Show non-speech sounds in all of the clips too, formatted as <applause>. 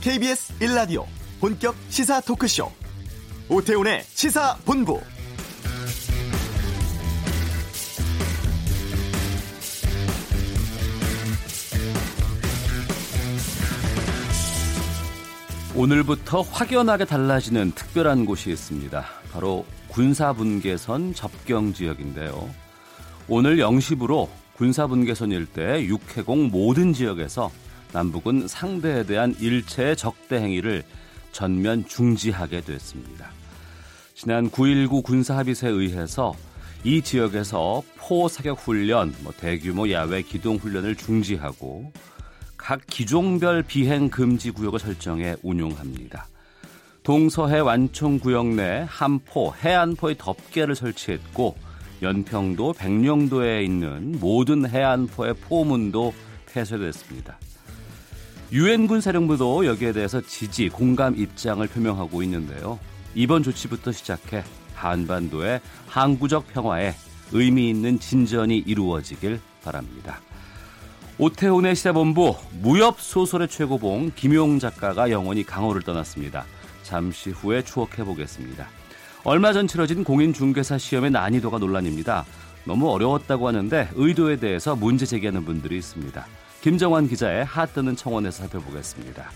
KBS 1라디오 본격 시사 토크쇼 오태훈의 시사본부 오늘부터 확연하게 달라지는 특별한 곳이 있습니다. 바로 군사분계선 접경 지역인데요. 오늘 0시부로 군사분계선 일대 육해공 모든 지역에서 남북은 상대에 대한 일체의 적대 행위를 전면 중지하게 됐습니다. 지난 9.19 군사합의서에 의해서 이 지역에서 포사격 훈련, 뭐 대규모 야외 기동 훈련을 중지하고 각 기종별 비행 금지 구역을 설정해 운용합니다. 동서해 완총 구역 내 함포, 해안포의 덮개를 설치했고 연평도, 백령도에 있는 모든 해안포의 포문도 폐쇄됐습니다. 유엔군 사령부도 여기에 대해서 지지, 공감 입장을 표명하고 있는데요. 이번 조치부터 시작해 한반도의 항구적 평화에 의미 있는 진전이 이루어지길 바랍니다. 오태훈의 시사본부 무협 소설의 최고봉 김용 작가가 영원히 강호를 떠났습니다. 잠시 후에 추억해 보겠습니다. 얼마 전 치러진 공인 중개사 시험의 난이도가 논란입니다. 너무 어려웠다고 하는데 의도에 대해서 문제 제기하는 분들이 있습니다. 김정환 기자의 핫뜨는 청원에서 살펴보겠습니다.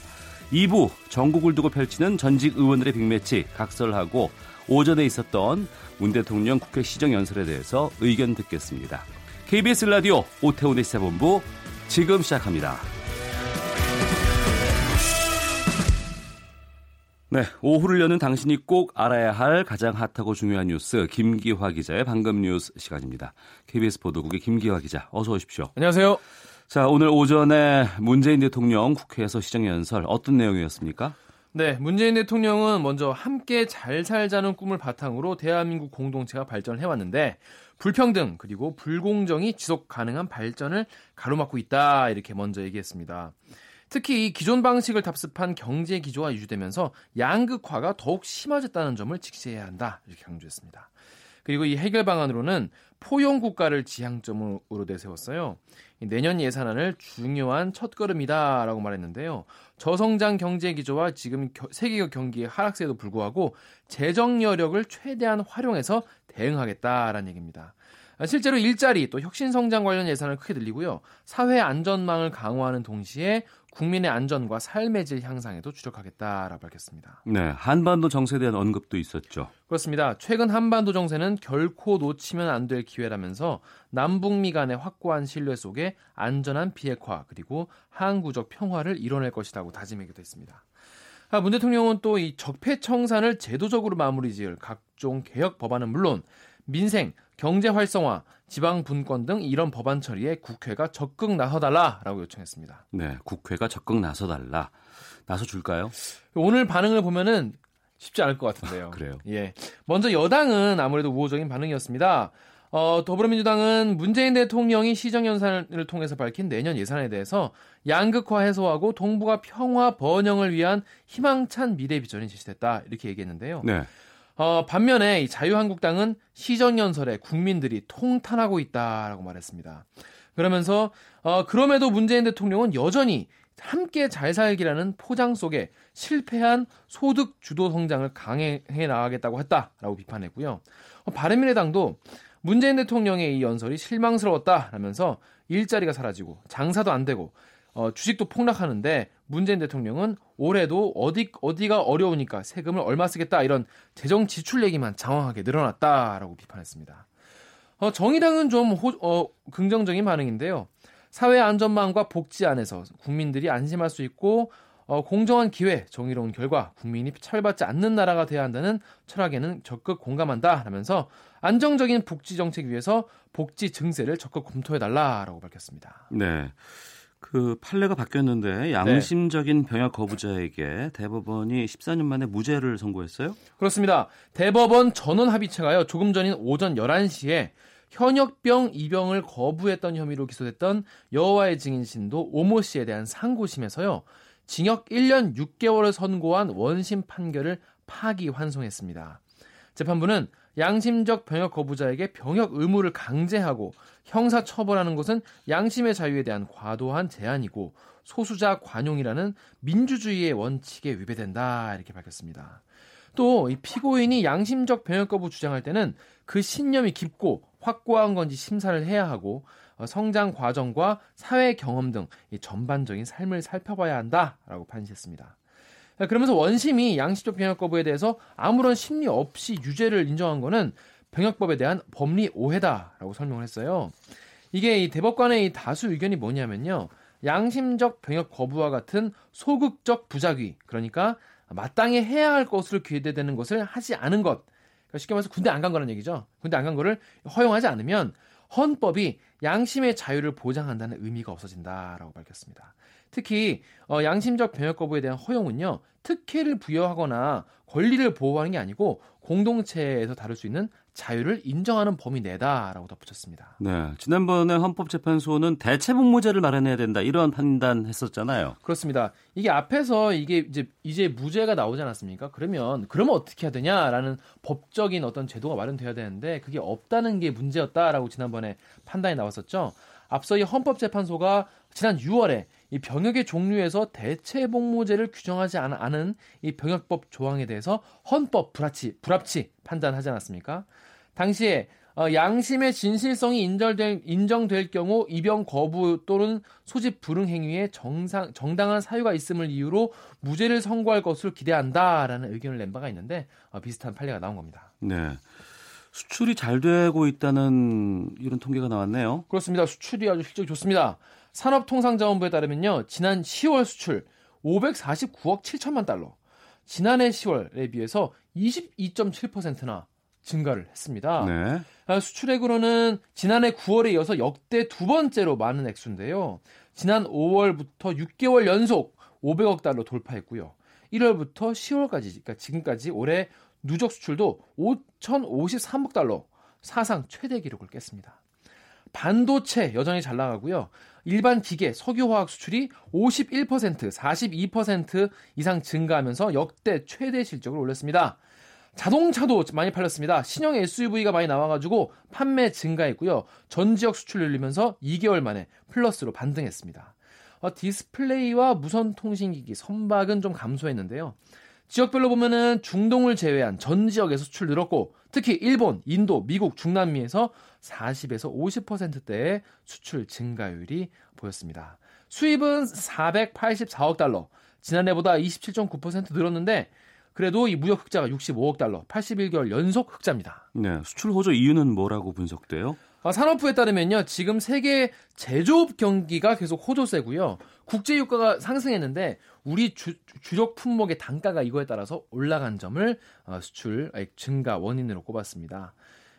2부 전국을 두고 펼치는 전직 의원들의 빅매치 각설하고 오전에 있었던 문 대통령 국회 시정연설에 대해서 의견 듣겠습니다. KBS 라디오 오태훈의 시사본부 지금 시작합니다. 네, 오후를 여는 당신이 꼭 알아야 할 가장 핫하고 중요한 뉴스 김기화 기자의 방금 뉴스 시간입니다. KBS 보도국의 김기화 기자, 어서 오십시오. 안녕하세요. 자, 오늘 오전에 문재인 대통령 국회에서 시정 연설 어떤 내용이었습니까? 네, 문재인 대통령은 먼저 함께 잘 살자는 꿈을 바탕으로 대한민국 공동체가 발전을 해왔는데 불평등 그리고 불공정이 지속 가능한 발전을 가로막고 있다 이렇게 먼저 얘기했습니다. 특히 기존 방식을 답습한 경제 기조가 유지되면서 양극화가 더욱 심화졌다는 점을 직시해야 한다 이렇게 강조했습니다. 그리고 이 해결 방안으로는 포용 국가를 지향점으로 내세웠어요. 내년 예산안을 중요한 첫걸음이다라고 말했는데요. 저성장 경제 기조와 지금 세계 경기의 하락세에도 불구하고 재정 여력을 최대한 활용해서 대응하겠다라는 얘기입니다. 실제로 일자리 또 혁신 성장 관련 예산을 크게 늘리고요. 사회 안전망을 강화하는 동시에 국민의 안전과 삶의 질 향상에도 주력하겠다라고 밝혔습니다. 네, 한반도 정세에 대한 언급도 있었죠. 그렇습니다. 최근 한반도 정세는 결코 놓치면 안 될 기회라면서 남북미 간의 확고한 신뢰 속에 안전한 비핵화 그리고 항구적 평화를 이뤄낼 것이라고 다짐하기도 했습니다. 아, 문 대통령은 또 이 적폐 청산을 제도적으로 마무리 지을 각종 개혁 법안은 물론 민생, 경제 활성화, 지방 분권 등 이런 법안 처리에 국회가 적극 나서달라라고 요청했습니다. 네, 국회가 적극 나서달라. 나서 줄까요? 오늘 반응을 보면은 쉽지 않을 것 같은데요. 그래요. 예. 먼저 여당은 아무래도 우호적인 반응이었습니다. 어, 더불어민주당은 문재인 대통령이 시정연설을 통해서 밝힌 내년 예산에 대해서 양극화 해소하고 동북아 평화 번영을 위한 희망찬 미래 비전이 제시됐다 이렇게 얘기했는데요. 네. 어, 반면에 이 자유한국당은 시정연설에 국민들이 통탄하고 있다라고 말했습니다. 그러면서 어, 그럼에도 문재인 대통령은 여전히 함께 잘 살기라는 포장 속에 실패한 소득 주도 성장을 강행해 나가겠다고 했다라고 비판했고요. 어, 바른미래당도 문재인 대통령의 이 연설이 실망스러웠다라면서 일자리가 사라지고 장사도 안 되고 어, 주식도 폭락하는데 문재인 대통령은 올해도 어디 어디가 어려우니까 세금을 얼마 쓰겠다 이런 재정 지출 얘기만 장황하게 늘어났다라고 비판했습니다. 어, 정의당은 좀 호, 어, 긍정적인 반응인데요. 사회 안전망과 복지 안에서 국민들이 안심할 수 있고 어, 공정한 기회, 정의로운 결과, 국민이 처벌받지 않는 나라가 돼야 한다는 철학에는 적극 공감한다 하면서 안정적인 복지 정책 위해서 복지 증세를 적극 검토해 달라라고 밝혔습니다. 네. 그 판례가 바뀌었는데 양심적인 네. 병역 거부자에게 대법원이 14년 만에 무죄를 선고했어요? 그렇습니다. 대법원 전원 합의체가요. 조금 전인 오전 11시에 현역병 입영을 거부했던 혐의로 기소됐던 여호와의 증인 신도 오모 씨에 대한 상고심에서요. 징역 1년 6개월을 선고한 원심 판결을 파기 환송했습니다. 재판부는 양심적 병역 거부자에게 병역 의무를 강제하고 형사 처벌하는 것은 양심의 자유에 대한 과도한 제한이고 소수자 관용이라는 민주주의의 원칙에 위배된다 이렇게 밝혔습니다. 또 이 피고인이 양심적 병역 거부 주장할 때는 그 신념이 깊고 확고한 건지 심사를 해야 하고 어, 성장 과정과 사회 경험 등 전반적인 삶을 살펴봐야 한다라고 판시했습니다. 그러면서 원심이 양심적 병역 거부에 대해서 아무런 심리 없이 유죄를 인정한 거는 병역법에 대한 법리 오해다라고 설명을 했어요. 이게 이 대법관의 이 다수 의견이 뭐냐면요. 양심적 병역 거부와 같은 소극적 부작위, 그러니까 마땅히 해야 할 것으로 기대되는 것을 하지 않은 것. 그러니까 쉽게 말해서 군대 안 간 거라는 얘기죠. 군대 안 간 거를 허용하지 않으면 헌법이 양심의 자유를 보장한다는 의미가 없어진다라고 밝혔습니다. 특히 어, 양심적 병역 거부에 대한 허용은요 특혜를 부여하거나 권리를 보호하는 게 아니고 공동체에서 다룰 수 있는 자유를 인정하는 범위 내다라고 덧붙였습니다. 네, 지난번에 헌법재판소는 대체복무제를 마련해야 된다 이런 판단했었잖아요. 그렇습니다. 이게 앞에서 이게 이제 이제 무죄가 나오지 않았습니까? 그러면 그러면 어떻게 해야 되냐라는 법적인 어떤 제도가 마련돼야 되는데 그게 없다는 게 문제였다라고 지난번에 판단이 나왔었죠. 앞서 이 헌법재판소가 지난 6월에 이 병역의 종류에서 대체 복무제를 규정하지 않은 이 병역법 조항에 대해서 헌법 불합치 불합치 판단하지 않았습니까? 당시에 어, 양심의 진실성이 인정될, 인정될 경우 입영 거부 또는 소집 불응 행위에 정상, 정당한 사유가 있음을 이유로 무죄를 선고할 것을 기대한다라는 의견을 낸 바가 있는데 어, 비슷한 판례가 나온 겁니다. 네. 수출이 잘 되고 있다는 이런 통계가 나왔네요. 그렇습니다. 수출이 아주 실적이 좋습니다. 산업통상자원부에 따르면요. 지난 10월 수출 549억 7천만 달러. 지난해 10월에 비해서 22.7%나 증가를 했습니다. 네. 아, 수출액으로는 지난해 9월에 이어서 역대 두 번째로 많은 액수인데요. 지난 5월부터 6개월 연속 500억 달러 돌파했고요. 1월부터 10월까지, 그러니까 지금까지 올해 누적 수출도 5,053억 달러 사상 최대 기록을 깼습니다. 반도체 여전히 잘 나가고요. 일반 기계, 석유화학 수출이 51%, 42% 이상 증가하면서 역대 최대 실적을 올렸습니다. 자동차도 많이 팔렸습니다. 신형 SUV가 많이 나와가지고 판매 증가했고요. 전 지역 수출 늘리면서 2개월 만에 플러스로 반등했습니다. 어, 디스플레이와 무선 통신기기 선박은 좀 감소했는데요. 지역별로 보면은 중동을 제외한 전 지역에서 수출 늘었고 특히 일본, 인도, 미국, 중남미에서 40에서 50%대의 수출 증가율이 보였습니다. 수입은 484억 달러, 지난해보다 27.9% 늘었는데 그래도 이 무역 흑자가 65억 달러, 81개월 연속 흑자입니다. 네, 수출 호조 이유는 뭐라고 분석돼요? 아, 산업부에 따르면요, 지금 세계 제조업 경기가 계속 호조세고요. 국제 유가가 상승했는데 우리 주, 력 품목의 단가가 이거에 따라서 올라간 점을 어, 수출 증가 원인으로 꼽았습니다.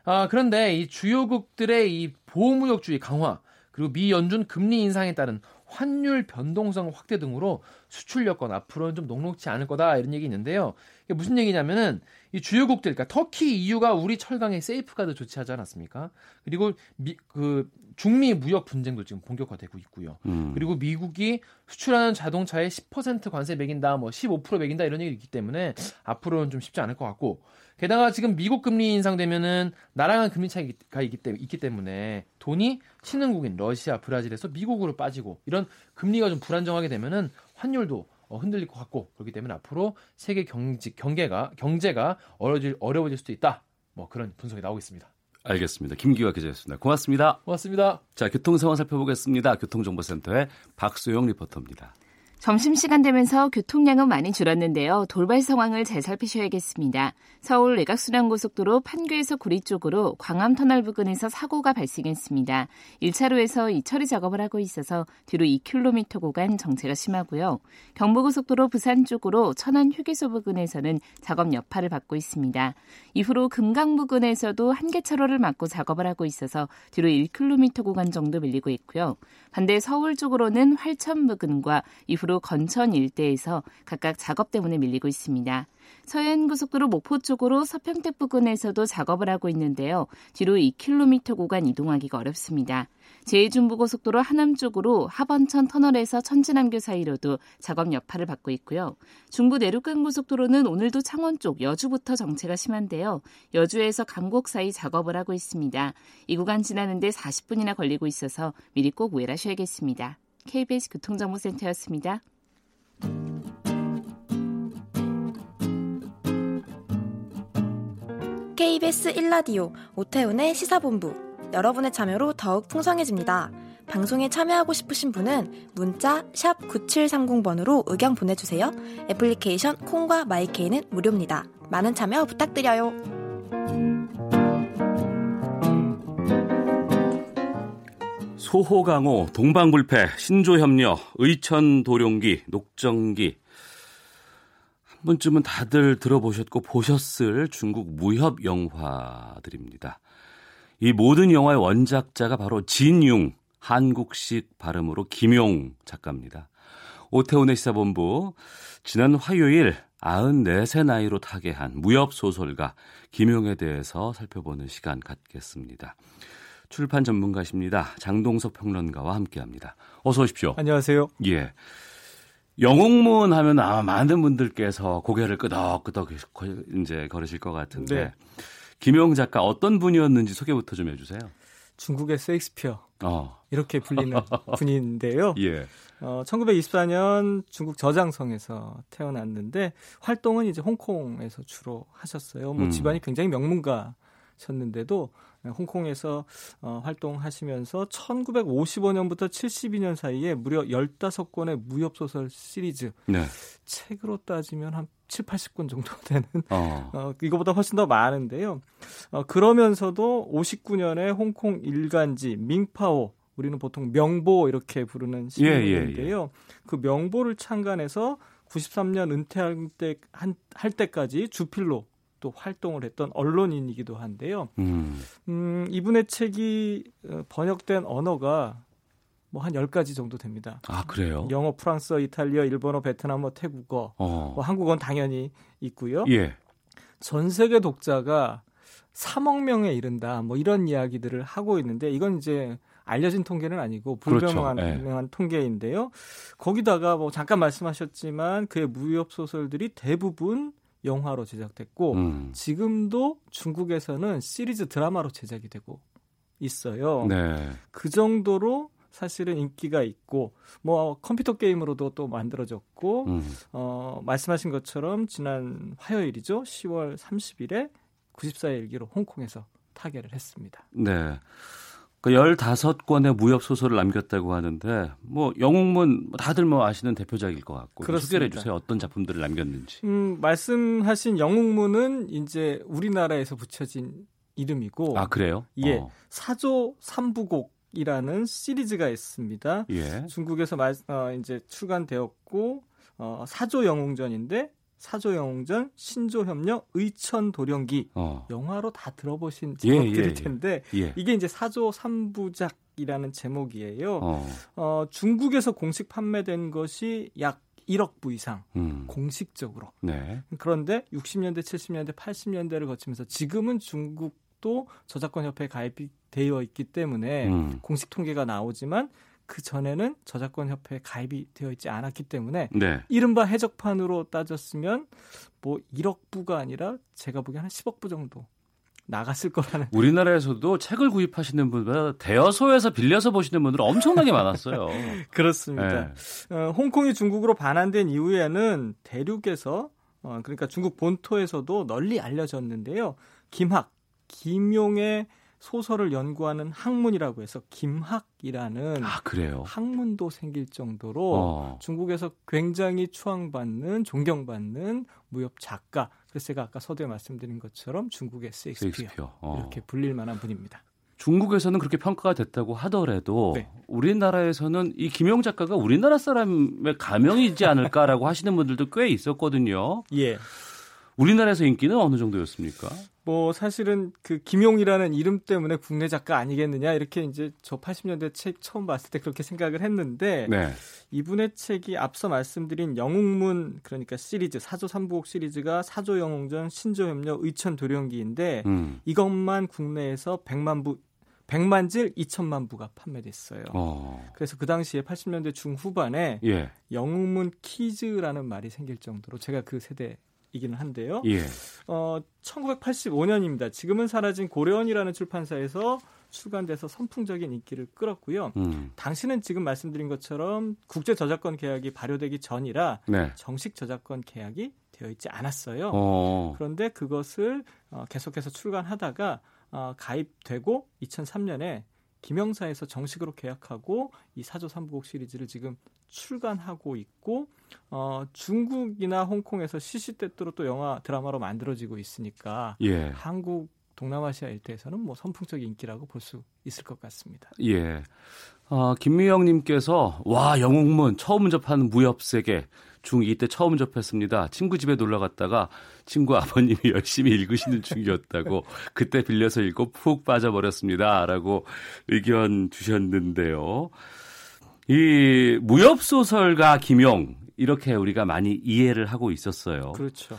아, 그런데 이 주요국들의 이 보호무역주의 강화 그리고 미 연준 금리 인상에 따른 환율 변동성 확대 등으로 수출 여건 앞으로는 좀 녹록지 않을 거다 이런 얘기 있는데요. 이게 무슨 얘기냐면은 이 주요국들, 그러니까 터키, EU가 우리 철강에 세이프가드 조치하지 않았습니까? 그리고 미, 그 중미 무역 분쟁도 지금 본격화되고 있고요. 음. 그리고 미국이 수출하는 자동차에 10% 관세 매긴다, 뭐 15% 매긴다 이런 얘기 있기 때문에 앞으로는 좀 쉽지 않을 것 같고 게다가 지금 미국 금리 인상되면은 나랑은 금리 차이가 있기, 때문에, 있기 때문에 돈이 신흥국인 러시아, 브라질에서 미국으로 빠지고 이런 금리가 좀 불안정하게 되면은 환율도 어, 흔들릴 것 같고 그렇기 때문에 앞으로 세계 경제 경계가 경제가 어려워질 어려워질 수도 있다. 뭐 그런 분석이 나오고 있습니다. 알겠습니다. 김기화 기자였습니다. 고맙습니다. 고맙습니다. 자, 교통 상황 살펴보겠습니다. 교통정보센터의 박소영 리포터입니다. 점심시간 되면서 교통량은 많이 줄었는데요. 돌발 상황을 잘 살피셔야겠습니다. 서울 외곽순환고속도로 판교에서 구리 쪽으로 광암터널 부근에서 사고가 발생했습니다. 1차로에서 이 처리 작업을 하고 있어서 뒤로 2km 구간 정체가 심하고요. 경부고속도로 부산 쪽으로 천안 휴게소 부근에서는 작업 여파를 받고 있습니다. 이후로 금강 부근에서도 한계차로를 막고 작업을 하고 있어서 뒤로 1km 구간 정도 밀리고 있고요. 반대 서울 쪽으로는 활천 부근과 이후로 건천 일대에서 각각 작업 때문에 밀리고 있습니다. 서해안 고속도로 목포 쪽으로 서평택 부근에서도 작업을 하고 있는데요. 뒤로 2km 구간 이동하기가 어렵습니다. 제2중부고속도로 하남 쪽으로 하번천 터널에서 천지남교 사이로도 작업 여파를 받고 있고요. 중부 내륙간 고속도로는 오늘도 창원 쪽 여주부터 정체가 심한데요. 여주에서 강곡 사이 작업을 하고 있습니다. 이 구간 지나는데 40분이나 걸리고 있어서 미리 꼭 우회하셔야겠습니다. KBS 교통정보센터였습니다. KBS 1라디오 오태훈의 시사본부 여러분의 참여로 더욱 풍성해집니다. 방송에 참여하고 싶으신 분은 문자 9730번으로 의견 보내주세요. 애플리케이션 콩과 마이케이는 무료입니다. 많은 참여 부탁드려요. 소호강호, 동방불패, 신조협력, 의천도룡기, 녹정기 한 번쯤은 다들 들어보셨고 보셨을 중국 무협 영화들입니다. 이 모든 영화의 원작자가 바로 진융, 한국식 발음으로 김용 작가입니다. 오태훈의 시사본부 지난 화요일 94세 나이로 타계한 무협소설가 김용에 대해서 살펴보는 시간 갖겠습니다. 출판 전문가십니다. 장동석 평론가와 함께합니다. 어서 오십시오. 안녕하세요. 예. 영웅문 하면 아마 많은 분들께서 고개를 끄덕끄덕 이제 걸으실 것 같은데 네. 김용 작가 어떤 분이었는지 소개부터 좀 해주세요. 중국의 셰익스피어 어. 이렇게 불리는 <laughs> 분인데요. 예. 어, 1924년 중국 저장성에서 태어났는데 활동은 이제 홍콩에서 주로 하셨어요. 뭐 음. 집안이 굉장히 명문가셨는데도 홍콩에서 어, 활동하시면서 1955년부터 72년 사이에 무려 15권의 무협소설 시리즈 네. 책으로 따지면 한 7, 80권 정도 <laughs> 되는 어. 어, 이거보다 훨씬 더 많은데요. 어, 그러면서도 59년에 홍콩 일간지 밍파오 우리는 보통 명보 이렇게 부르는 예, 예, 신문인데요. 그 명보를 창간해서 93년 은퇴할 때, 한, 할 때까지 주필로 또 활동을 했던 언론인이기도 한데요. 음. 음, 이분의 책이 어, 번역된 언어가 뭐 한 10가지 정도 됩니다. 아 그래요? 영어, 프랑스어, 이탈리아, 일본어, 베트남어, 태국어, 어. 뭐 한국어는 당연히 있고요. 예. 전 세계 독자가 3억 명에 이른다. 뭐 이런 이야기들을 하고 있는데 이건 이제 알려진 통계는 아니고 불명한 그렇죠. 예. 통계인데요. 거기다가 뭐 잠깐 말씀하셨지만 그의 무협 소설들이 대부분 영화로 제작됐고 음. 지금도 중국에서는 시리즈 드라마로 제작이 되고 있어요. 네. 그 정도로 사실은 인기가 있고 뭐 컴퓨터 게임으로도 또 만들어졌고 음. 어, 말씀하신 것처럼 지난 화요일이죠. 10월 30일에 94의 일기로 홍콩에서 타계를 했습니다. 네. 그 15권의 무협 소설을 남겼다고 하는데 뭐 영웅문 다들 뭐 아시는 대표작일 것 같고 좀 그렇습니다. 소개를 해 주세요. 어떤 작품들을 남겼는지. 음, 말씀하신 영웅문은 이제 우리나라에서 붙여진 이름이고 아 그래요? 예. 어. 사조 삼부곡 이라는 시리즈가 있습니다. 예. 중국에서 말, 어, 이제 출간되었고 어, 사조 영웅전인데 사조 영웅전, 신조 협력, 의천 도령기 어. 영화로 다 들어보신 예, 제목들일 예, 예. 텐데 예. 이게 이제 사조 삼부작 이라는 제목이에요. 어. 어, 중국에서 공식 판매된 것이 약 1억 부 이상 음. 공식적으로. 네. 그런데 60년대, 70년대, 80년대를 거치면서 지금은 중국 도 저작권 협회에 가입이 되어 있기 때문에 음. 공식 통계가 나오지만 그 전에는 저작권 협회에 가입이 되어 있지 않았기 때문에 네. 이른바 해적판으로 따졌으면 뭐 1억 부가 아니라 제가 보기엔 한 10억 부 정도 나갔을 거라는 우리나라에서도 책을 구입하시는 분보다 대여소에서 빌려서 보시는 분들 엄청나게 많았어요. <laughs> 그렇습니다. 네. 어, 홍콩이 중국으로 반환된 이후에는 대륙에서 어, 그러니까 중국 본토에서도 널리 알려졌는데요. 김학, 김용의 소설을 연구하는 학문이라고 해서 김학이라는 아. 학문도 생길 정도로 어. 중국에서 굉장히 추앙받는 존경받는 무협 작가. 그래서 제가 아까 서두에 말씀드린 것처럼 중국의 세익스피어 셰익스피어. 어. 이렇게 불릴 만한 분입니다. 중국에서는 그렇게 평가가 됐다고 하더라도 네. 우리나라에서는 이 김용 작가가 우리나라 사람의 가명이지 않을까라고 하시는 분들도 꽤 있었거든요. 예. 우리나라에서 인기는 어느 정도였습니까? 뭐 사실은 그 김용이라는 이름 때문에 국내 작가 아니겠느냐 이렇게 이제 저 80년대 책 처음 봤을 때 그렇게 생각을 했는데 네. 이분의 책이 앞서 말씀드린 영웅문 그러니까 시리즈 사조 삼부곡 시리즈가 사조 영웅전 신조협력 의천 도령기인데 음. 이것만 국내에서 100만 부 100만 질 2천만 부가 판매됐어요. 어. 그래서 그 당시에 80년대 중후반에 예. 영웅문 키즈라는 말이 생길 정도로 제가 그 세대 이기는 한데요. 예. 어, 1985년입니다. 지금은 사라진 고려원이라는 출판사에서 출간돼서 선풍적인 인기를 끌었고요. 음. 당시는 지금 말씀드린 것처럼 국제 저작권 계약이 발효되기 전이라 네. 정식 저작권 계약이 되어 있지 않았어요. 어. 그런데 그것을 어, 계속해서 출간하다가 어, 가입되고 2003년에 김영사에서 정식으로 계약하고 이 사조 삼부곡 시리즈를 지금 출간하고 있고 어, 중국이나 홍콩에서 시시때때로 또 영화 드라마로 만들어지고 있으니까 예. 한국 동남아시아 일대에서는 뭐 선풍적인 인기라고 볼 수 있을 것 같습니다. 예. 어, 김미영님께서 와 영웅문 처음 접한 무협 세계 중2 때 처음 접했습니다. 친구 집에 놀러 갔다가 친구 아버님이 <laughs> 열심히 읽으시는 중이었다고 그때 빌려서 읽고 푹 빠져버렸습니다.라고 의견 주셨는데요. 이 무협 소설가 김용 이렇게 우리가 많이 이해를 하고 있었어요. 그렇죠.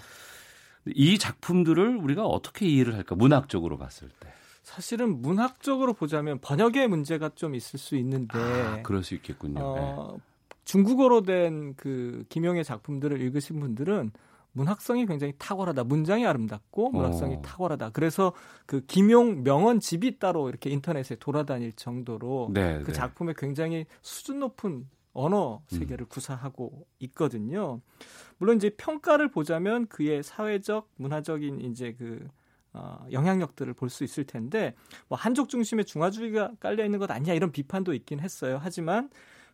이 작품들을 우리가 어떻게 이해를 할까? 문학적으로 봤을 때. 사실은 문학적으로 보자면 번역의 문제가 좀 있을 수 있는데 아, 그럴 수 있겠군요. 어, 중국어로 된 그 김용의 작품들을 읽으신 분들은 문학성이 굉장히 탁월하다. 문장이 아름답고 문학성이 어. 탁월하다. 그래서 그 김용 명언 집이 따로 이렇게 인터넷에 돌아다닐 정도로 네, 그 네. 작품에 굉장히 수준 높은 언어 음. 세계를 구사하고 있거든요. 물론 이제 평가를 보자면 그의 사회적, 문화적인 이제 그 어, 영향력들을 볼 수 있을 텐데 뭐 한족 중심의 중화주의가 깔려 있는 것 아니냐 이런 비판도 있긴 했어요. 하지만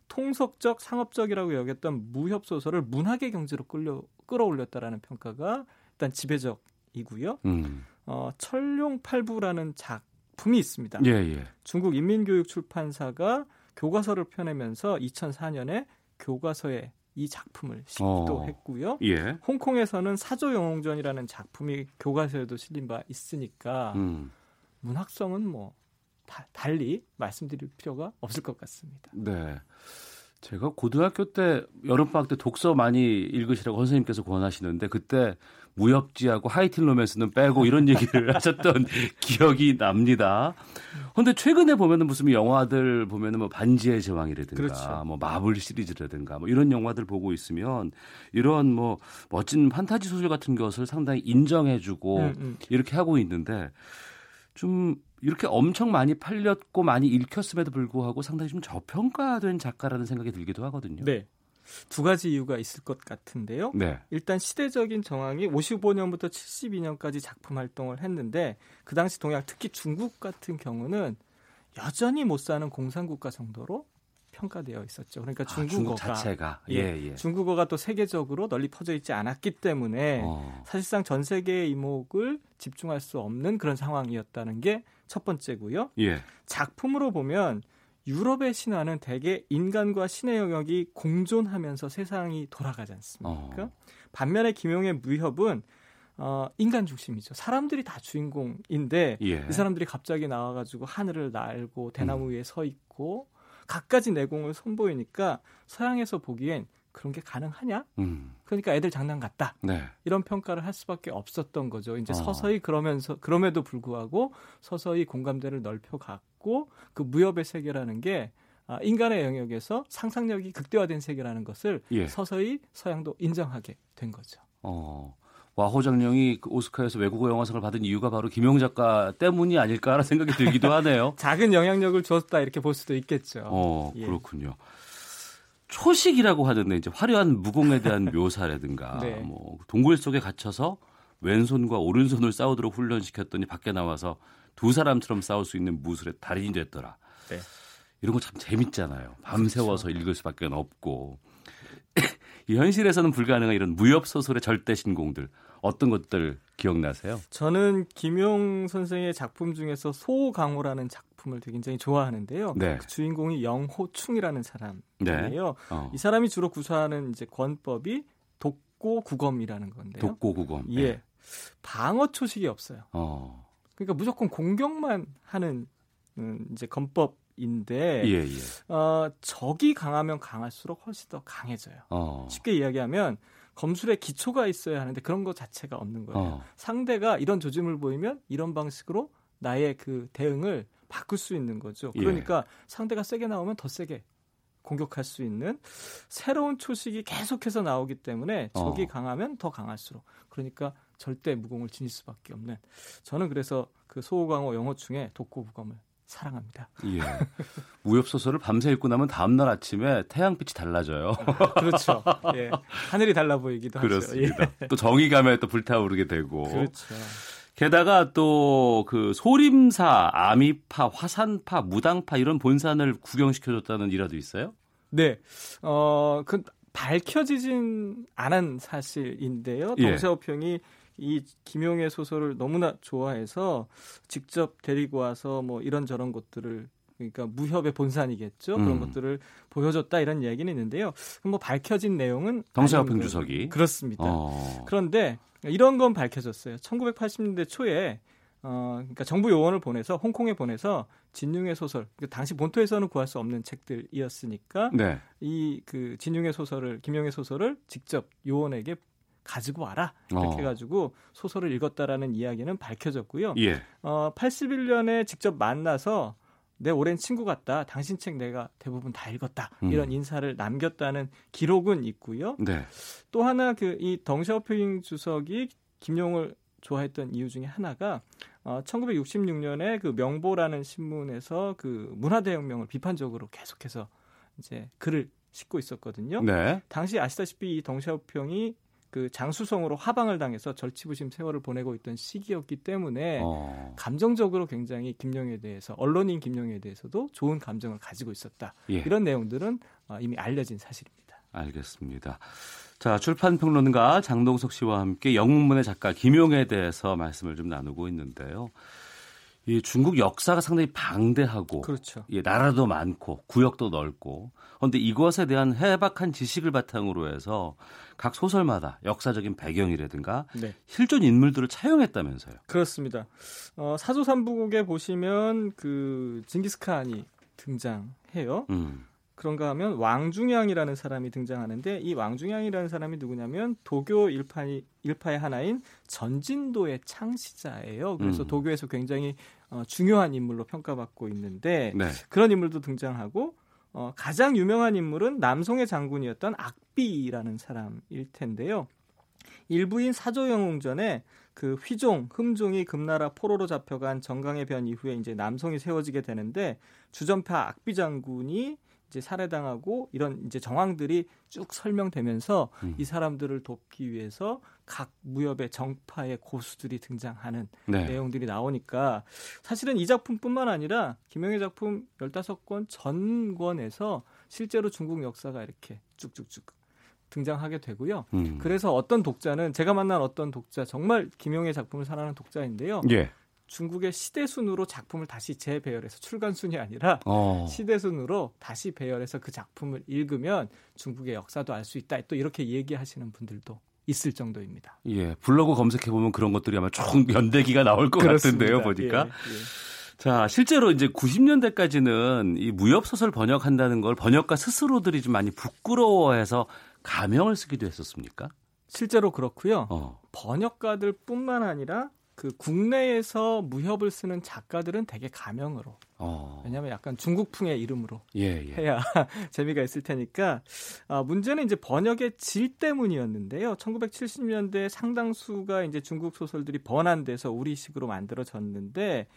통속적, 상업적이라고 여겼던 무협 소설을 문학의 경지로 끌려 끌어올렸다라는 평가가 일단 지배적이고요. 음. 어, 철룡팔부라는 작품이 있습니다. 예, 예. 중국 인민교육 출판사가 교과서를 펴내면서 2004년에 교과서에 이 작품을 싣기도 어. 했고요. 예. 홍콩에서는 사조 영웅전이라는 작품이 교과서에도 실린 바 있으니까 음. 문학성은 뭐 다- 달리 말씀드릴 필요가 없을 것 같습니다. 네. 제가 고등학교 때 여름방학 때 독서 많이 읽으시라고 선생님께서 권하시는데 그때 무협지하고 하이틴 로맨스는 빼고 이런 얘기를 <laughs> 하셨던 기억이 납니다. 근데 최근에 보면은 무슨 영화들 보면은 뭐 반지의 제왕이라든가 그렇죠. 뭐 마블 시리즈라든가 뭐 이런 영화들 보고 있으면 이런 뭐 멋진 판타지 소설 같은 것을 상당히 인정해주고 음, 음. 이렇게 하고 있는데 좀 이렇게 엄청 많이 팔렸고 많이 읽혔음에도 불구하고 상당히 좀 저평가된 작가라는 생각이 들기도 하거든요. 네. 두 가지 이유가 있을 것 같은데요. 네. 일단 시대적인 정황이 55년부터 72년까지 작품 활동을 했는데 그 당시 동양 특히 중국 같은 경우는 여전히 못 사는 공산국가 정도로 평가되어 있었죠. 그러니까 아, 중국 중국어가 자체가 예, 예, 예. 중국어가 또 세계적으로 널리 퍼져 있지 않았기 때문에 어. 사실상 전 세계의 이목을 집중할 수 없는 그런 상황이었다는 게 첫 번째고요. 예. 작품으로 보면 유럽의 신화는 대개 인간과 신의 영역이 공존하면서 세상이 돌아가지 않습니까? 어. 반면에 김용의 무협은 어, 인간 중심이죠. 사람들이 다 주인공인데 예. 이 사람들이 갑자기 나와가지고 하늘을 날고 대나무 음. 위에 서 있고 갖가지 내공을 선보이니까 서양에서 보기엔 그런 게 가능하냐? 음. 그러니까 애들 장난 같다. 네. 이런 평가를 할 수밖에 없었던 거죠. 이제 어. 서서히 그러면서 그럼에도 불구하고 서서히 공감대를 넓혀갔고 그 무협의 세계라는 게 아, 인간의 영역에서 상상력이 극대화된 세계라는 것을 예. 서서히 서양도 인정하게 된 거죠. 어. 와호장령이 그 오스카에서 외국어 영화상을 받은 이유가 바로 김용 작가 때문이 아닐까라는 생각이 들기도 하네요. <laughs> 작은 영향력을 주었다 이렇게 볼 수도 있겠죠. 어, 예. 그렇군요. 초식이라고 하던데 이제 화려한 무공에 대한 <laughs> 묘사라든가 네. 뭐 동굴 속에 갇혀서 왼손과 오른손을 싸우도록 훈련시켰더니 밖에 나와서 두 사람처럼 싸울 수 있는 무술의 달인이 됐더라. 네. 이런 거 참 재밌잖아요. 밤새워서 읽을 수밖에 없고. <laughs> 이 현실에서는 불가능한 이런 무협 소설의 절대 신공들 어떤 것들 기억나세요? 저는 김용 선생의 작품 중에서 소강호라는 작품 을 되게 굉장히 좋아하는데요. 네. 그 주인공이 영호충이라는 사람이에요. 어. 이 사람이 주로 구사하는 이제 권법이 독고 구검이라는 건데요. 독고 구검. 예. 방어 초식이 없어요. 어. 그러니까 무조건 공격만 하는 음, 이제 건법인데 예, 예. 어, 적이 강하면 강할수록 훨씬 더 강해져요. 어. 쉽게 이야기하면 검술에 기초가 있어야 하는데 그런 것 자체가 없는 거예요. 어. 상대가 이런 조짐을 보이면 이런 방식으로 나의 그 대응을 바꿀 수 있는 거죠. 예. 그러니까 상대가 세게 나오면 더 세게 공격할 수 있는 새로운 초식이 계속해서 나오기 때문에 적이 어. 강하면 더 강할수록 그러니까 절대 무공을 지닐 수밖에 없는 저는 그래서 그 소호광호 영어충의 독고부검을 사랑합니다. 예. 무협 소설을 밤새 읽고 나면 다음 날 아침에 태양빛이 달라져요. <laughs> 그렇죠. 예. 하늘이 달라 보이기도 하죠. 그렇습니다. 예. 또 정의감에 또 불타오르게 되고. 그렇죠. 게다가 또 그 소림사, 아미파, 화산파, 무당파 이런 본산을 구경시켜줬다는 일화도 있어요? 네. 어, 그 밝혀지진 않은 사실인데요. 예. 동세호평이 이 김용의 소설을 너무나 좋아해서 직접 데리고 와서 뭐 이런저런 것들을 그러니까 무협의 본산이겠죠. 그런 음. 것들을 보여줬다 이런 얘기는 있는데요. 뭐 밝혀진 내용은 동세호평 아닌 주석이. 거- 그렇습니다. 어. 그런데 이런 건 밝혀졌어요. 1980년대 초에 어, 그러니까 정부 요원을 보내서 홍콩에 보내서 진융의 소설, 그 당시 본토에서는 구할 수 없는 책들이었으니까 네. 이그 진융의 소설을 김용의 소설을 직접 요원에게 가지고 와라 이렇게 어. 해가지고 소설을 읽었다라는 이야기는 밝혀졌고요. 예. 어, 81년에 직접 만나서 내 오랜 친구 같다. 당신 책 내가 대부분 다 읽었다. 음. 이런 인사를 남겼다는 기록은 있고요. 네. 또 하나 그 이 덩샤오핑 주석이 김용을 좋아했던 이유 중에 하나가 어, 1966년에 그 명보라는 신문에서 그 문화대혁명을 비판적으로 계속해서 이제 글을 싣고 있었거든요. 네. 당시 아시다시피 이 덩샤오평이 그 장수성으로 화방을 당해서 절치부심 세월을 보내고 있던 시기였기 때문에 어. 감정적으로 굉장히 김용에 대해서 언론인 김용에 대해서도 좋은 감정을 가지고 있었다. 예. 이런 내용들은 어, 이미 알려진 사실입니다. 알겠습니다. 자, 출판 평론가 장동석 씨와 함께 영문문의 작가 김용에 대해서 말씀을 좀 나누고 있는데요. 이 중국 역사가 상당히 방대하고 그렇죠. 예, 나라도 많고 구역도 넓고 그런데 이것에 대한 해박한 지식을 바탕으로 해서 각 소설마다 역사적인 배경이라든가 네. 실존 인물들을 차용했다면서요. 그렇습니다. 어, 사조삼부곡에 보시면 그 징기스칸이 등장해요. 음. 그런가 하면 왕중양이라는 사람이 등장하는데 이 왕중양이라는 사람이 누구냐면 도교 일파의, 일파의 하나인 전진도의 창시자예요. 그래서 음. 도교에서 굉장히 어, 중요한 인물로 평가받고 있는데 네. 그런 인물도 등장하고 어, 가장 유명한 인물은 남송의 장군이었던 악비라는 사람일 텐데요. 일부인 사조영웅전에 그 휘종, 흠종이 금나라 포로로 잡혀간 정강의 변 이후에 이제 남송이 세워지게 되는데 주전파 악비 장군이 이제 살해당하고 이런 이제 정황들이 쭉 설명되면서 음. 이 사람들을 돕기 위해서 각 무협의 정파의 고수들이 등장하는 네. 내용들이 나오니까 사실은 이 작품뿐만 아니라 김영의 작품 15권 전권에서 실제로 중국 역사가 이렇게 쭉쭉쭉 등장하게 되고요. 음. 그래서 어떤 독자는 제가 만난 어떤 독자 정말 김용의 작품을 사랑하는 독자인데요. 예. 중국의 시대 순으로 작품을 다시 재배열해서 출간 순이 아니라 어. 시대 순으로 다시 배열해서 그 작품을 읽으면 중국의 역사도 알 수 있다. 또 이렇게 얘기하시는 분들도 있을 정도입니다. 예. 블로그 검색해 보면 그런 것들이 아마 총 연대기가 나올 것 같은데요, 보니까. 예, 예. 자, 실제로 이제 90년대까지는 이 무협 소설 번역한다는 걸 번역가 스스로들이 좀 많이 부끄러워해서 가명을 쓰기도 했었습니까? 실제로 그렇고요. 어. 번역가들뿐만 아니라 그 국내에서 무협을 쓰는 작가들은 대개 가명으로 어. 왜냐하면 약간 중국풍의 이름으로 예, 예. 해야 <laughs> 재미가 있을 테니까 아, 문제는 이제 번역의 질 때문이었는데요. 1970년대 상당수가 이제 중국 소설들이 번안돼서 우리식으로 만들어졌는데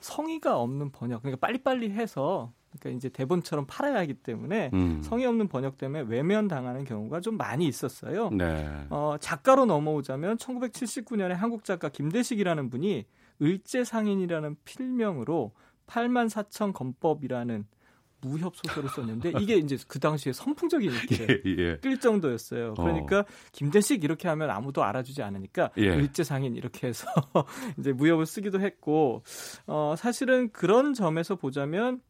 성의가 없는 번역 그러니까 빨리빨리 해서 그러니까 이제 대본처럼 팔아야 하기 때문에 음. 성의 없는 번역 때문에 외면 당하는 경우가 좀 많이 있었어요. 네. 어, 작가로 넘어오자면 1979년에 한국 작가 김대식이라는 분이 을제상인이라는 필명으로 8만 4천 건법이라는 무협 소설을 썼는데 이게 이제 그 당시에 선풍적인 인기를 <laughs> 예, 예. 끌 정도였어요. 그러니까 김대식 이렇게 하면 아무도 알아주지 않으니까 예. 을제상인 이렇게 해서 <laughs> 이제 무협을 쓰기도 했고 어 사실은 그런 점에서 보자면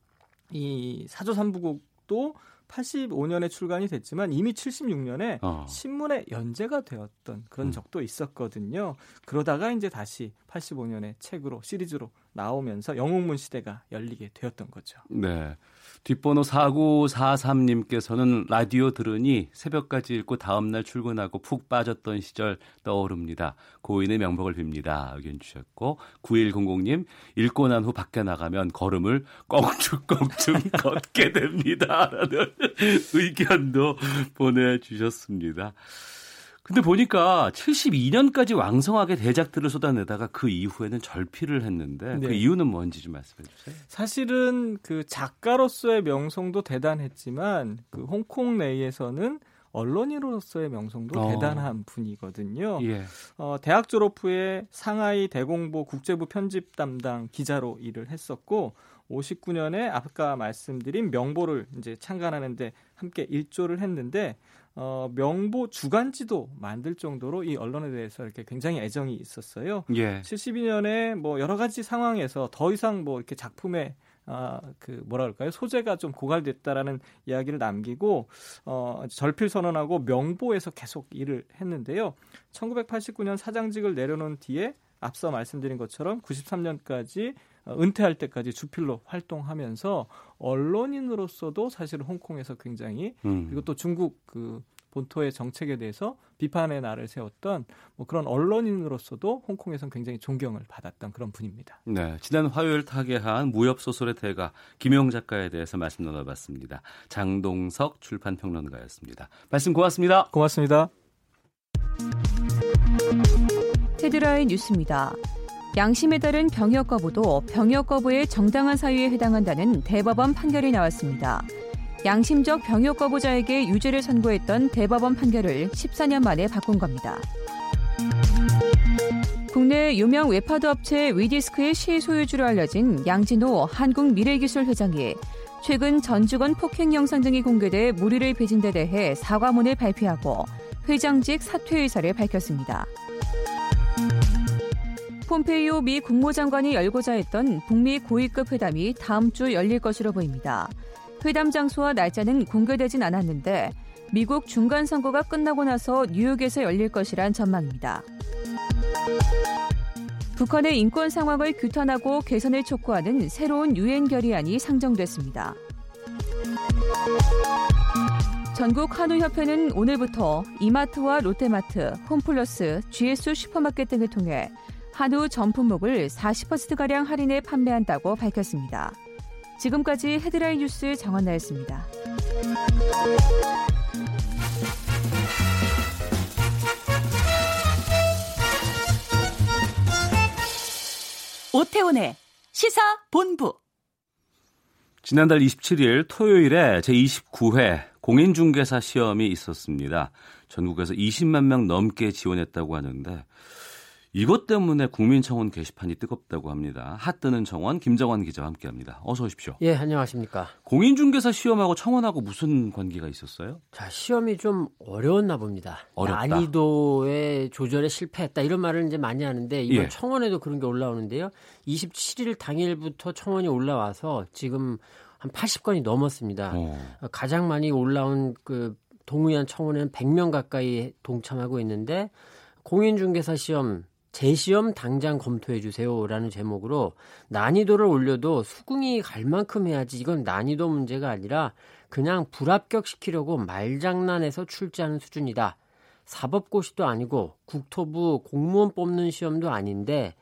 이 사조삼부곡도 85년에 출간이 됐지만 이미 76년에 어. 신문에 연재가 되었던 그런 음. 적도 있었거든요. 그러다가 이제 다시 85년에 책으로 시리즈로 나오면서 영웅문 시대가 열리게 되었던 거죠. 네. 뒷번호 4943님께서는 라디오 들으니 새벽까지 읽고 다음날 출근하고 푹 빠졌던 시절 떠오릅니다. 고인의 명복을 빕니다. 의견 주셨고 9100님 읽고 난 후 밖에 나가면 걸음을 껑충껑충 <laughs> 걷게 됩니다. 라는 의견도 보내주셨습니다. 근데 보니까 72년까지 왕성하게 대작들을 쏟아내다가 그 이후에는 절필을 했는데 그 네. 이유는 뭔지 좀 말씀해 주세요. 사실은 그 작가로서의 명성도 대단했지만 그 홍콩 내에서는 언론인으로서의 명성도 어. 대단한 분이거든요. 예. 어, 대학 졸업 후에 상하이 대공보 국제부 편집 담당 기자로 일을 했었고 59년에 아까 말씀드린 명보를 이제 창간하는데 함께 일조를 했는데 어, 명보 주간지도 만들 정도로 이 언론에 대해서 이렇게 굉장히 애정이 있었어요. 예. 72년에 뭐 여러 가지 상황에서 더 이상 뭐 이렇게 작품에 아, 그 뭐라 그럴까요? 소재가 좀 고갈됐다라는 이야기를 남기고 어, 절필 선언하고 명보에서 계속 일을 했는데요. 1989년 사장직을 내려놓은 뒤에 앞서 말씀드린 것처럼 93년까지 어, 은퇴할 때까지 주필로 활동하면서 언론인으로서도 사실 홍콩에서 굉장히 음. 그리고 또 중국 그 본토의 정책에 대해서 비판의 날을 세웠던 뭐 그런 언론인으로서도 홍콩에서는 굉장히 존경을 받았던 그런 분입니다. 네, 지난 화요일 타계한 무협 소설의 대가 김용 작가에 대해서 말씀 나눠봤습니다. 장동석 출판 평론가였습니다. 말씀 고맙습니다. 고맙습니다. 헤드라인 뉴스입니다. 양심에 따른 병역 거부도 병역 거부의 정당한 사유에 해당한다는 대법원 판결이 나왔습니다. 양심적 병역 거부자에게 유죄를 선고했던 대법원 판결을 14년 만에 바꾼 겁니다. 국내 유명 웹하드 업체 위디스크의 실소유주로 알려진 양진호 한국미래기술 회장이 최근 전 직원 폭행 영상 등이 공개돼 물의를 빚은 데 대해 사과문을 발표하고 회장직 사퇴 의사를 밝혔습니다. 폼페이오 미 국무장관이 열고자 했던 북미 고위급 회담이 다음 주 열릴 것으로 보입니다. 회담 장소와 날짜는 공개되진 않았는데 미국 중간 선거가 끝나고 나서 뉴욕에서 열릴 것이란 전망입니다. 북한의 인권 상황을 규탄하고 개선을 촉구하는 새로운 유엔 결의안이 상정됐습니다. 전국 한우협회는 오늘부터 이마트와 롯데마트, 홈플러스, GS 슈퍼마켓 등을 통해 한우 전품목을 40%가량 할인해 판매한다고 밝혔습니다. 지금까지 헤드라인 뉴스 정한나였습니다. 오태훈의 시사 본부. 지난달 27일 토요일에 제29회 공인중개사 시험이 있었습니다. 전국에서 20만 명 넘게 지원했다고 하는데 이것 때문에 국민청원 게시판이 뜨겁다고 합니다. 핫뜨는 청원 김정환 기자와 함께합니다. 어서 오십시오. 예, 안녕하십니까. 공인중개사 시험하고 청원하고 무슨 관계가 있었어요? 자, 시험이 좀 어려웠나 봅니다. 어렵다. 난이도의 조절에 실패했다 이런 말을 이제 많이 하는데 이번 예. 청원에도 그런 게 올라오는데요. 27일 당일부터 청원이 올라와서 지금 한 80건이 넘었습니다. 어. 가장 많이 올라온 그 동의안 청원에는 100명 가까이 동참하고 있는데 공인중개사 시험 재시험 당장 검토해 주세요라는 제목으로 난이도를 올려도 수긍이 갈 만큼 해야지 이건 난이도 문제가 아니라 그냥 불합격시키려고 말장난해서 출제하는 수준이다. 사법고시도 아니고 국토부 공무원 뽑는 시험도 아닌데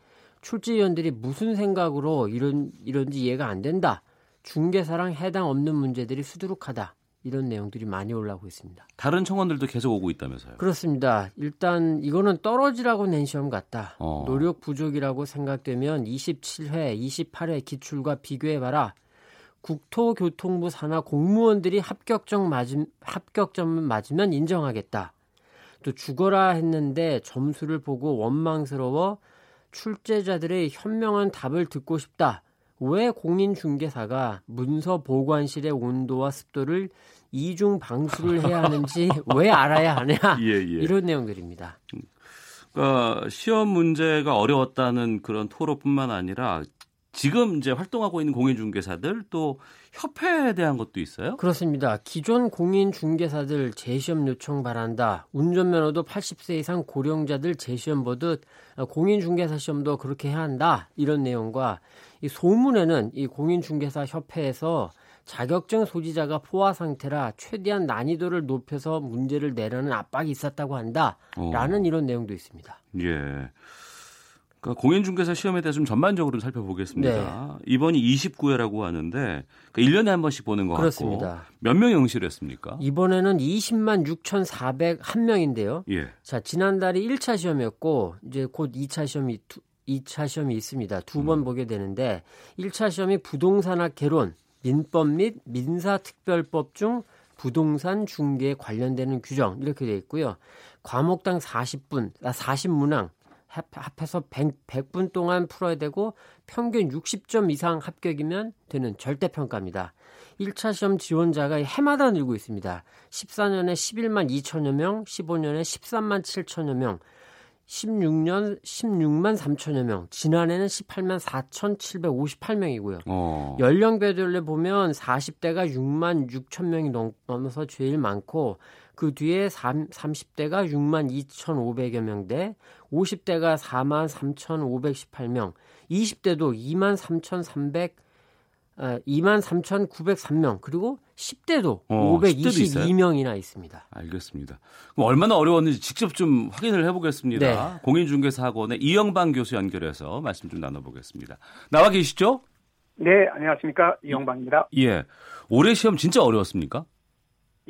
출제위원들이 무슨 생각으로 이런 이런지 이해가 안 된다. 중개사랑 해당 없는 문제들이 수두룩하다. 이런 내용들이 많이 올라오고 있습니다. 다른 청원들도 계속 오고 있다면서요? 그렇습니다. 일단 이거는 떨어지라고 낸 시험 같다. 어. 노력 부족이라고 생각되면 27회, 28회 기출과 비교해봐라. 국토교통부 산하 공무원들이 합격점 맞음, 합격점 맞으면 인정하겠다. 또 죽어라 했는데 점수를 보고 원망스러워 출제자들의 현명한 답을 듣고 싶다. 왜 공인중개사가 문서 보관실의 온도와 습도를 이중 방수를 해야 하는지 <laughs> 왜 알아야 하냐 예, 예. 이런 내용들입니다. 그러니까 시험 문제가 어려웠다는 그런 토로뿐만 아니라 지금 이제 활동하고 있는 공인 중개사들 또 협회에 대한 것도 있어요? 그렇습니다. 기존 공인 중개사들 재시험 요청 바란다. 운전면허도 80세 이상 고령자들 재시험 보듯 공인 중개사 시험도 그렇게 해야 한다. 이런 내용과 이 소문에는 이 공인 중개사 협회에서 자격증 소지자가 포화 상태라 최대한 난이도를 높여서 문제를 내려는 압박이 있었다고 한다라는 어. 이런 내용도 있습니다. 예. 그러니까 공인중개사 시험에 대해서 좀 전반적으로 살펴보겠습니다. 네. 이번이 29회라고 하는데 그러니까 1년에 한 번씩 보는 것 그렇습니다. 같고 몇명 응시를 했습니까? 이번에는 20만 6,401명인데요. 예. 자, 지난달이 1차 시험이었고 이제 곧 2차 시험이 2차 시험이 있습니다. 두번 음. 보게 되는데 1차 시험이 부동산학 개론, 민법 및 민사특별법 중 부동산 중개에 관련되는 규정 이렇게 되어 있고요. 과목당 40분, 아 40문항 합해서 100, 100분 동안 풀어야 되고 평균 60점 이상 합격이면 되는 절대평가입니다. 1차 시험 지원자가 해마다 늘고 있습니다. 14년에 11만 2천여 명, 15년에 13만 7천여 명, 16년 16만 3천여 명, 지난해는 18만 4,758명이고요. 어. 연령별로 보면 40대가 6만 6천 명이 넘어서 제일 많고 그 뒤에 30대가 6만 2,500여 명대, 50대가 4만 3,518명, 20대도 2만 3,300 2만 3,903명 그리고 10대도 어, 522명이나 있습니다. 알겠습니다. 그럼 얼마나 어려웠는지 직접 좀 확인을 해보겠습니다. 네. 공인중개사학원의 이영방 교수 연결해서 말씀 좀 나눠보겠습니다. 나와 계시죠? 네, 안녕하십니까 이영방입니다. 예, 올해 시험 진짜 어려웠습니까?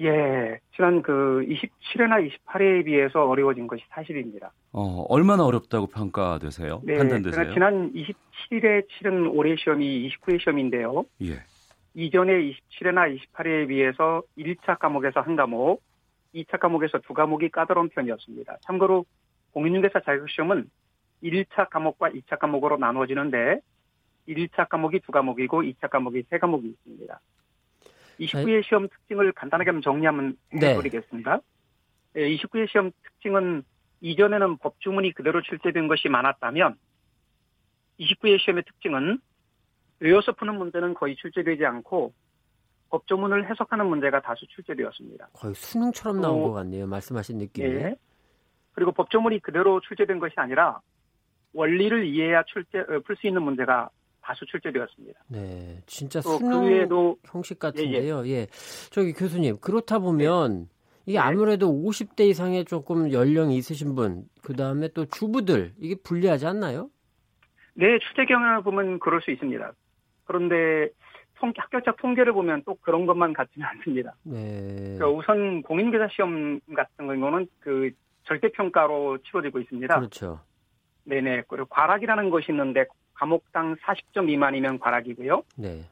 예, 지난 그 27회나 28회에 비해서 어려워진 것이 사실입니다. 어, 얼마나 어렵다고 평가되세요? 네, 판단되세요? 지난 27회 치른 올해 시험이 29회 시험인데요. 예. 이전에 27회나 28회에 비해서 1차 과목에서 한 과목, 2차 과목에서 두 과목이 까다로운 편이었습니다. 참고로 공인중개사 자격시험은 1차 과목과 2차 과목으로 나누어지는데 1차 과목이 두 과목이고 2차 과목이 세 과목이 있습니다. 29회 시험 특징을 간단하게 한번 정리하면 네. 해드리겠습니다. 네. 29회 시험 특징은 이전에는 법주문이 그대로 출제된 것이 많았다면 29회 시험의 특징은 외워서 푸는 문제는 거의 출제되지 않고 법조문을 해석하는 문제가 다수 출제되었습니다. 거의 수능처럼 나온 것 같네요. 말씀하신 느낌이. 네. 그리고 법조문이 그대로 출제된 것이 아니라 원리를 이해해야 출제 어, 풀수 있는 문제가 다수 출제되었습니다. 네, 진짜 그 수능 그 외에도 형식 같은데요. 예, 예. 예, 저기 교수님 그렇다 보면 네. 이게 아무래도 50대 이상의 조금 연령이 있으신 분, 그 다음에 또 주부들 이게 불리하지 않나요? 네, 출제 경향을 보면 그럴 수 있습니다. 그런데 통, 합격자 통계를 보면 또 그런 것만 같지는 <laughs> 않습니다. 네. 그러니까 우선 공인계사 시험 같은 경우는 그 절대평가로 치러지고 있습니다. 그렇죠. 네네. 그리고 과락이라는 것이 있는데 과목당 40점 미만이면 과락이고요. 네.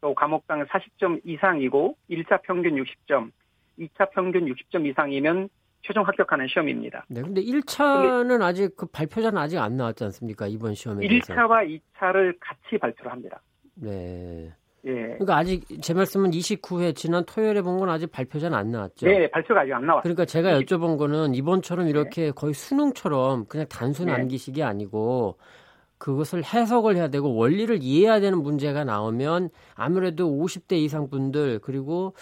또 과목당 40점 이상이고 1차 평균 60점, 2차 평균 60점 이상이면 최종 합격하는 시험입니다. 네, 근데 1차는 근데 아직 그 발표자는 아직 안 나왔지 않습니까? 이번 시험에 1차와 2차를 같이 발표를 합니다. 네. 예. 그러니까 아직 제 말씀은 29회 지난 토요일에 본 건 아직 발표자는 안 나왔죠. 네, 발표가 아직 안 나왔어요. 그러니까 제가 여쭤본 거는 이번처럼 이렇게 네. 거의 수능처럼 그냥 단순 네. 암기식이 아니고 그것을 해석을 해야 되고 원리를 이해해야 되는 문제가 나오면 아무래도 50대 이상 분들 그리고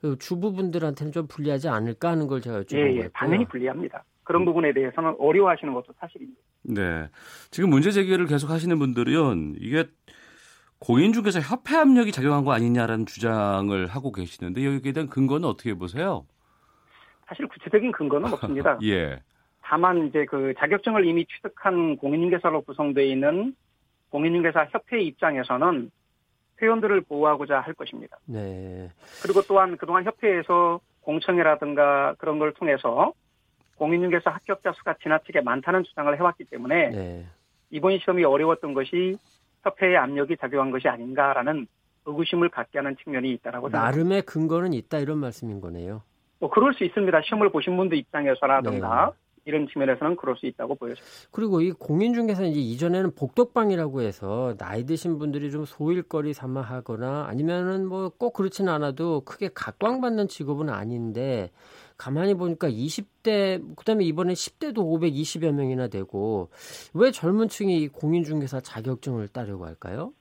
그 주부분들한테는 좀 불리하지 않을까 하는 걸 제가 여쭤본 예, 예, 당연히 불리합니다. 그런 음. 부분에 대해서는 어려워하시는 것도 사실입니다. 네. 지금 문제 제기를 계속 하시는 분들은 이게 공인중개사 협회 압력이 작용한 거 아니냐라는 주장을 하고 계시는데 여기에 대한 근거는 어떻게 보세요? 사실 구체적인 근거는 없습니다. <laughs> 예. 다만 이제 그 자격증을 이미 취득한 공인중개사로 구성되어 있는 공인중개사 협회 입장에서는 회원들을 보호하고자 할 것입니다. 네. 그리고 또한 그동안 협회에서 공청회라든가 그런 걸 통해서 공인중개사 합격자 수가 지나치게 많다는 주장을 해왔기 때문에 네. 이번 시험이 어려웠던 것이 협회의 압력이 작용한 것이 아닌가라는 의구심을 갖게 하는 측면이 있다라고 나름의 근거는 있다 이런 말씀인 거네요. 뭐 그럴 수 있습니다. 시험을 보신 분들 입장에서라든가 네. 이런 측면에서는 그럴 수 있다고 보여집니다. 그리고 이 공인중개사 이제 이전에는 복덕방이라고 해서 나이 드신 분들이 좀 소일거리 삼아 하거나 아니면은 뭐 꼭 그렇지는 않아도 크게 각광받는 직업은 아닌데 가만히 보니까 20대 그다음에 이번에 10대도 520여 명이나 되고 왜 젊은 층이 공인중개사 자격증을 따려고 할까요?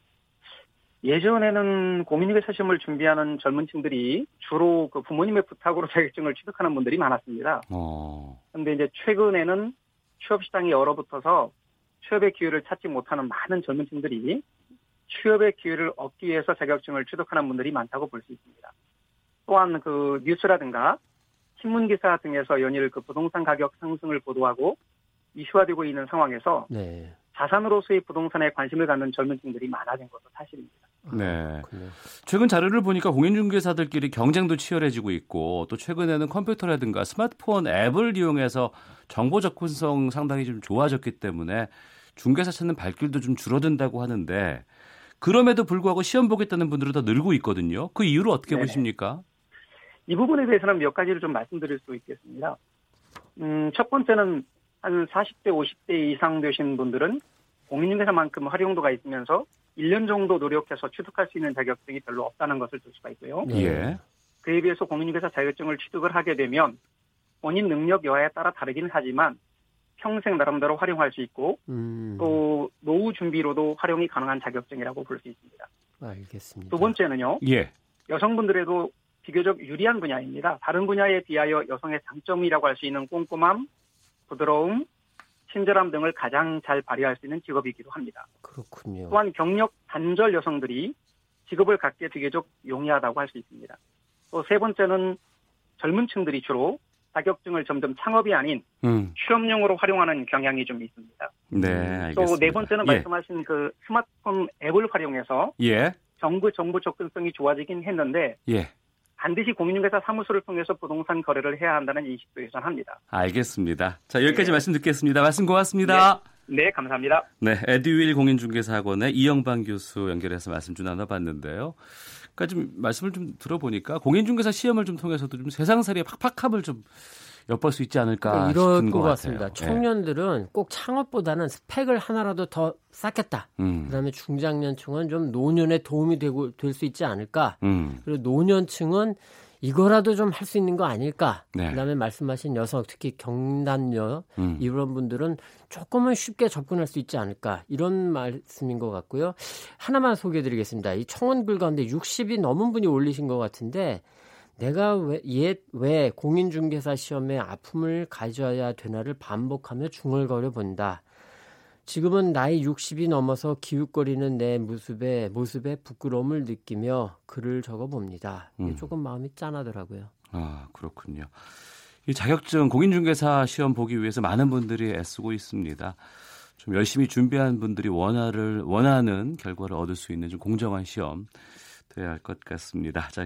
예전에는 공인중개사 시험을 준비하는 젊은 층들이 주로 그 부모님의 부탁으로 <laughs> 자격증을 취득하는 분들이 많았습니다. 그런데 어. 이제 최근에는 취업 시장이 얼어붙어서 취업의 기회를 찾지 못하는 많은 젊은 층들이 취업의 기회를 얻기 위해서 자격증을 취득하는 분들이 많다고 볼 수 있습니다. 또한 그 뉴스라든가 신문 기사 등에서 연일 그 부동산 가격 상승을 보도하고 이슈화되고 있는 상황에서 네. 자산으로서의 부동산에 관심을 갖는 젊은 층들이 많아진 것도 사실입니다. 네. 아, 최근 자료를 보니까 공인중개사들끼리 경쟁도 치열해지고 있고 또 최근에는 컴퓨터라든가 스마트폰 앱을 이용해서 정보 접근성 상당히 좀 좋아졌기 때문에 중개사 찾는 발길도 좀 줄어든다고 하는데 그럼에도 불구하고 시험 보겠다는 분들은 더 늘고 있거든요. 그 이유를 어떻게 네. 보십니까? 이 부분에 대해서는 몇 가지를 좀 말씀드릴 수 있겠습니다. 음, 첫 번째는 한 40대, 50대 이상 되신 분들은 공인중개사만큼 활용도가 있으면서 1년 정도 노력해서 취득할 수 있는 자격증이 별로 없다는 것을 들 수가 있고요. 예. 그에 비해서 공인중개사 자격증을 취득을 하게 되면 본인 능력 여하에 따라 다르긴 하지만 평생 나름대로 활용할 수 있고 음. 또 노후 준비로도 활용이 가능한 자격증이라고 볼 수 있습니다. 알겠습니다. 두 번째는요. 예. 여성분들에도 비교적 유리한 분야입니다. 다른 분야에 비하여 여성의 장점이라고 할 수 있는 꼼꼼함, 부드러움, 친절함 등을 가장 잘 발휘할 수 있는 직업이기도 합니다. 그렇군요. 또한 경력 단절 여성들이 직업을 갖게 비교적 용이하다고 할 수 있습니다. 또 세 번째는 젊은 층들이 주로 자격증을 점점 창업이 아닌 음. 취업용으로 활용하는 경향이 좀 있습니다. 네, 알겠습니다. 또네 번째는 예. 말씀하신 그 스마트폰 앱을 활용해서 예. 정부 정보 접근성이 좋아지긴 했는데 예. 반드시 공인중개사 사무소를 통해서 부동산 거래를 해야 한다는 인식도 예전합니다. 알겠습니다. 자 여기까지 네. 말씀 듣겠습니다. 말씀 고맙습니다. 네. 네, 감사합니다. 네, 에듀윌 공인중개사학원의 이영방 교수 연결해서 말씀 좀 나눠봤는데요. 그러니까 좀 말씀을 좀 들어보니까 공인중개사 시험을 좀 통해서도 좀 세상살이의 팍팍함을 좀 엿볼 수 있지 않을까 그러니까 이럴 것, 것 같습니다. 같아요. 청년들은 네. 꼭 창업보다는 스펙을 하나라도 더 쌓겠다. 음. 그다음에 중장년층은 좀 노년에 도움이 되고 될 수 있지 않을까. 음. 그리고 노년층은 이거라도 좀 할 수 있는 거 아닐까. 네. 그다음에 말씀하신 여성 특히 경단녀 음. 이런 분들은 조금은 쉽게 접근할 수 있지 않을까 이런 말씀인 것 같고요. 하나만 소개해드리겠습니다. 이 청원 글 가운데 60이 넘은 분이 올리신 것 같은데 내가 왜, 옛, 왜 공인중개사 시험에 아픔을 가져야 되나를 반복하며 중얼거려 본다. 지금은 나이 60이 넘어서 기웃거리는 내 모습에 모습에 부끄러움을 느끼며 글을 적어 봅니다. 음. 조금 마음이 짠하더라고요. 아 그렇군요. 이 자격증 공인중개사 시험 보기 위해서 많은 분들이 애쓰고 있습니다. 좀 열심히 준비한 분들이 원하를 원하는 결과를 얻을 수 있는 좀 공정한 시험 돼야 할 것 같습니다. 자,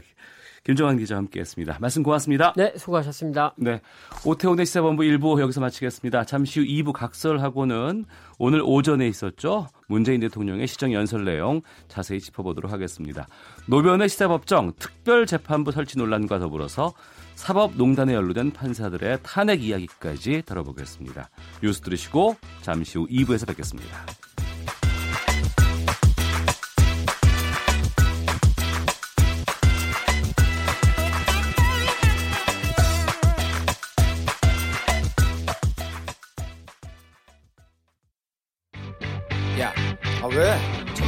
김정환 기자와 함께했습니다. 말씀 고맙습니다. 네, 수고하셨습니다. 네, 오태훈의 시사본부 1부 여기서 마치겠습니다. 잠시 후 2부 각설하고는 오늘 오전에 있었죠. 문재인 대통령의 시정 연설 내용 자세히 짚어보도록 하겠습니다. 노변의 시사법정 특별재판부 설치 논란과 더불어서 사법농단에 연루된 판사들의 탄핵 이야기까지 다뤄보겠습니다. 뉴스 들으시고 잠시 후 2부에서 뵙겠습니다.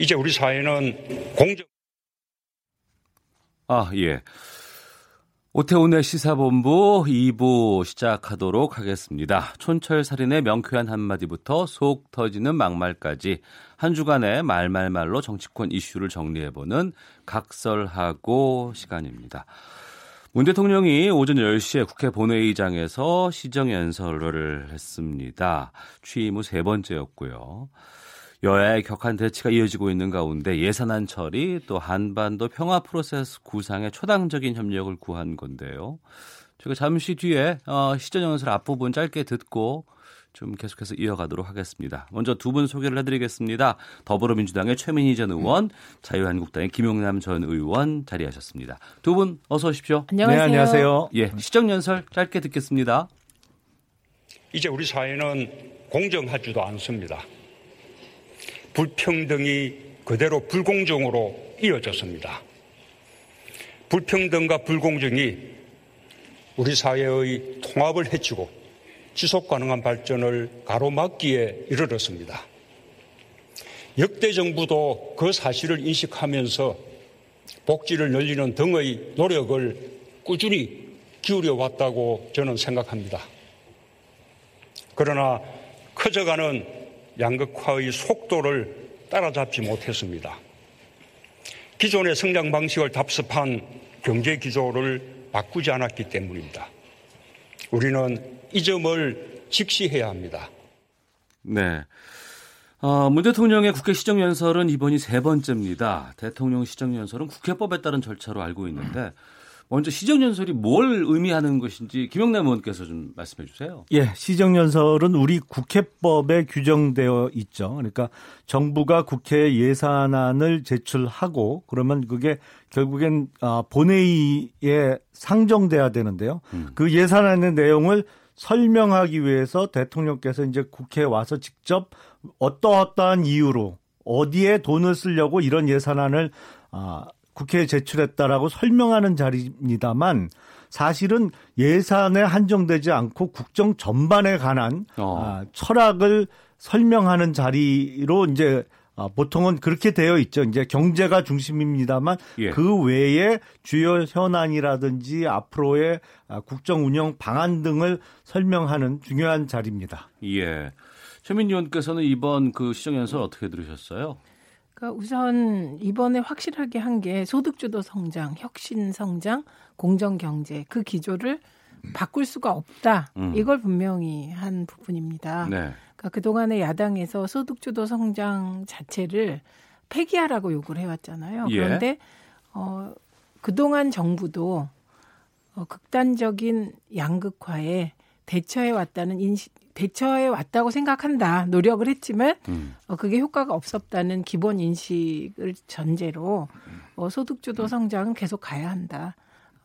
이제 우리 사회는 공정. 아, 예. 오태훈의 시사본부 2부 시작하도록 하겠습니다. 촌철살인의 명쾌한 한마디부터 속 터지는 막말까지 한 주간의 말말말로 정치권 이슈를 정리해보는 각설하고 시간입니다. 문 대통령이 오전 10시에 국회 본회의장에서 시정연설을 했습니다. 취임 후 세 번째였고요. 여야의 격한 대치가 이어지고 있는 가운데 예산안 처리 또 한반도 평화 프로세스 구상에 초당적인 협력을 구한 건데요. 제가 잠시 뒤에 어, 시전 연설 앞부분 짧게 듣고 좀 계속해서 이어가도록 하겠습니다. 먼저 두 분 소개를 해드리겠습니다. 더불어민주당의 최민희 전 의원, 자유한국당의 김용남 전 의원 자리하셨습니다. 두 분 어서 오십시오. 안녕하세요. 네, 안녕하세요. 예, 시정 연설 짧게 듣겠습니다. 이제 우리 사회는 공정하지도 않습니다. 불평등이 그대로 불공정으로 이어졌습니다. 불평등과 불공정이 우리 사회의 통합을 해치고 지속 가능한 발전을 가로막기에 이르렀습니다. 역대 정부도 그 사실을 인식하면서 복지를 늘리는 등의 노력을 꾸준히 기울여 왔다고 저는 생각합니다. 그러나 커져가는 양극화의 속도를 따라잡지 못했습니다. 기존의 성장 방식을 답습한 경제 기조를 바꾸지 않았기 때문입니다. 우리는 이 점을 직시해야 합니다. 네. 어, 문 대통령의 국회 시정연설은 이번이 세 번째입니다. 대통령 시정연설은 국회법에 따른 절차로 알고 있는데 먼저 시정연설이 뭘 의미하는 것인지 김영남 의원께서 좀 말씀해 주세요. 예, 시정연설은 우리 국회법에 규정되어 있죠. 그러니까 정부가 국회 예산안을 제출하고 그러면 그게 결국엔 아, 본회의에 상정돼야 되는데요. 음. 그 예산안의 내용을 설명하기 위해서 대통령께서 이제 국회에 와서 직접 어떠어떠한 이유로 어디에 돈을 쓰려고 이런 예산안을 아, 국회에 제출했다라고 설명하는 자리입니다만 사실은 예산에 한정되지 않고 국정 전반에 관한 어. 아, 철학을 설명하는 자리로 이제 아, 보통은 그렇게 되어 있죠. 이제 경제가 중심입니다만 예. 그 외에 주요 현안이라든지 앞으로의 아, 국정 운영 방안 등을 설명하는 중요한 자리입니다. 예. 최민 의원께서는 이번 그 시정연설 어떻게 들으셨어요? 그러니까 우선 이번에 확실하게 한 게 소득주도 성장, 혁신 성장, 공정 경제 그 기조를 바꿀 수가 없다. 음. 이걸 분명히 한 부분입니다. 네. 그러니까 그동안에 야당에서 소득주도 성장 자체를 폐기하라고 요구를 해왔잖아요. 예. 그런데 어, 그동안 정부도 어, 극단적인 양극화에 대처해 왔다는 인식, 대처해 왔다고 생각한다. 노력을 했지만 음. 어, 그게 효과가 없었다는 기본 인식을 전제로 어, 소득주도 성장은 계속 가야 한다.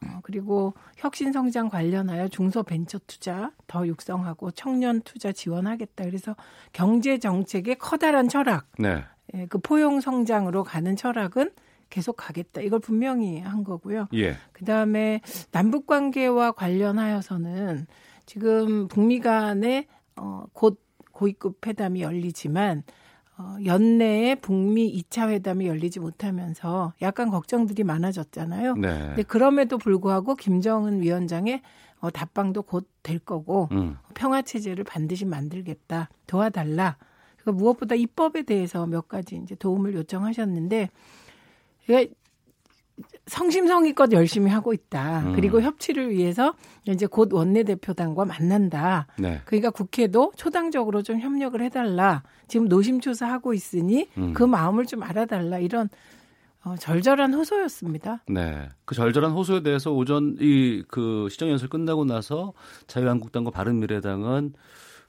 어, 그리고 혁신 성장 관련하여 중소 벤처 투자 더 육성하고 청년 투자 지원하겠다. 그래서 경제 정책의 커다란 철학, 네. 예, 그 포용 성장으로 가는 철학은 계속 가겠다. 이걸 분명히 한 거고요. 예. 그 다음에 남북 관계와 관련하여서는 지금 북미 간에 어, 곧 고위급 회담이 열리지만 어, 연내에 북미 2차 회담이 열리지 못하면서 약간 걱정들이 많아졌잖아요. 네. 근데 그럼에도 불구하고 김정은 위원장의 어, 답방도 곧 될 거고 음. 평화 체제를 반드시 만들겠다 도와달라. 그 무엇보다 입법에 대해서 몇 가지 이제 도움을 요청하셨는데 성심성의껏 열심히 하고 있다. 음. 그리고 협치를 위해서 이제 곧 원내대표단과 만난다. 네. 그러니까 국회도 초당적으로 좀 협력을 해달라. 지금 노심초사하고 있으니 음. 그 마음을 좀 알아달라. 이런 어, 절절한 호소였습니다. 네. 그 절절한 호소에 대해서 오전 이 그 시정연설 끝나고 나서 자유한국당과 바른미래당은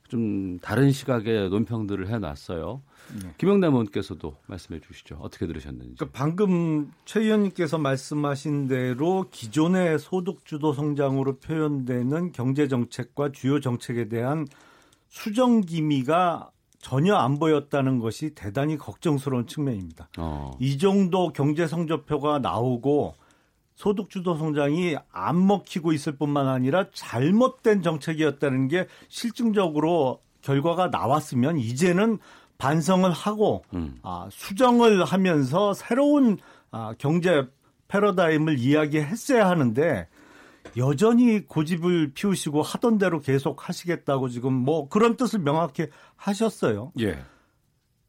좀 다른 시각의 논평들을 해놨어요. 네. 김영남 의원께서도 말씀해 주시죠. 어떻게 들으셨는지. 그러니까 방금 최 의원님께서 말씀하신 대로 기존의 소득주도 성장으로 표현되는 경제 정책과 주요 정책에 대한 수정 기미가 전혀 안 보였다는 것이 대단히 걱정스러운 측면입니다. 어. 이 정도 경제 성적표가 나오고 소득주도 성장이 안 먹히고 있을 뿐만 아니라 잘못된 정책이었다는 게 실증적으로 결과가 나왔으면 이제는 반성을 하고 음. 아, 수정을 하면서 새로운 아, 경제 패러다임을 이야기했어야 하는데 여전히 고집을 피우시고 하던 대로 계속 하시겠다고 지금 뭐 그런 뜻을 명확히 하셨어요. 예.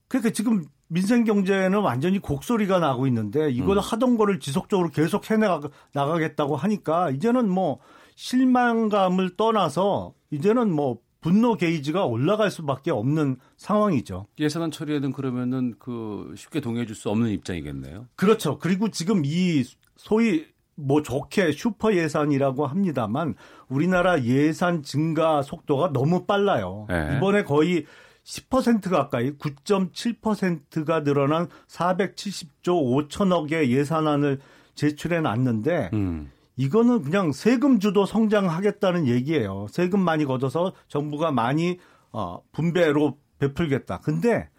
그러니까 지금 민생 경제는 완전히 곡소리가 나고 있는데 이걸 음. 하던 거를 지속적으로 계속 해 나가겠다고 하니까 이제는 뭐 실망감을 떠나서 이제는 뭐 분노 게이지가 올라갈 수밖에 없는 상황이죠. 예산안 처리에는 그러면은 그 쉽게 동의해 줄 수 없는 입장이겠네요. 그렇죠. 그리고 지금 이 소위 뭐 좋게 슈퍼 예산이라고 합니다만 우리나라 예산 증가 속도가 너무 빨라요. 네. 이번에 거의 10% 가까이 9.7%가 늘어난 470조 5천억의 예산안을 제출해 놨는데 음. 이거는 그냥 세금 주도 성장하겠다는 얘기예요. 세금 많이 걷어서 정부가 많이 어, 분배로 베풀겠다. 근데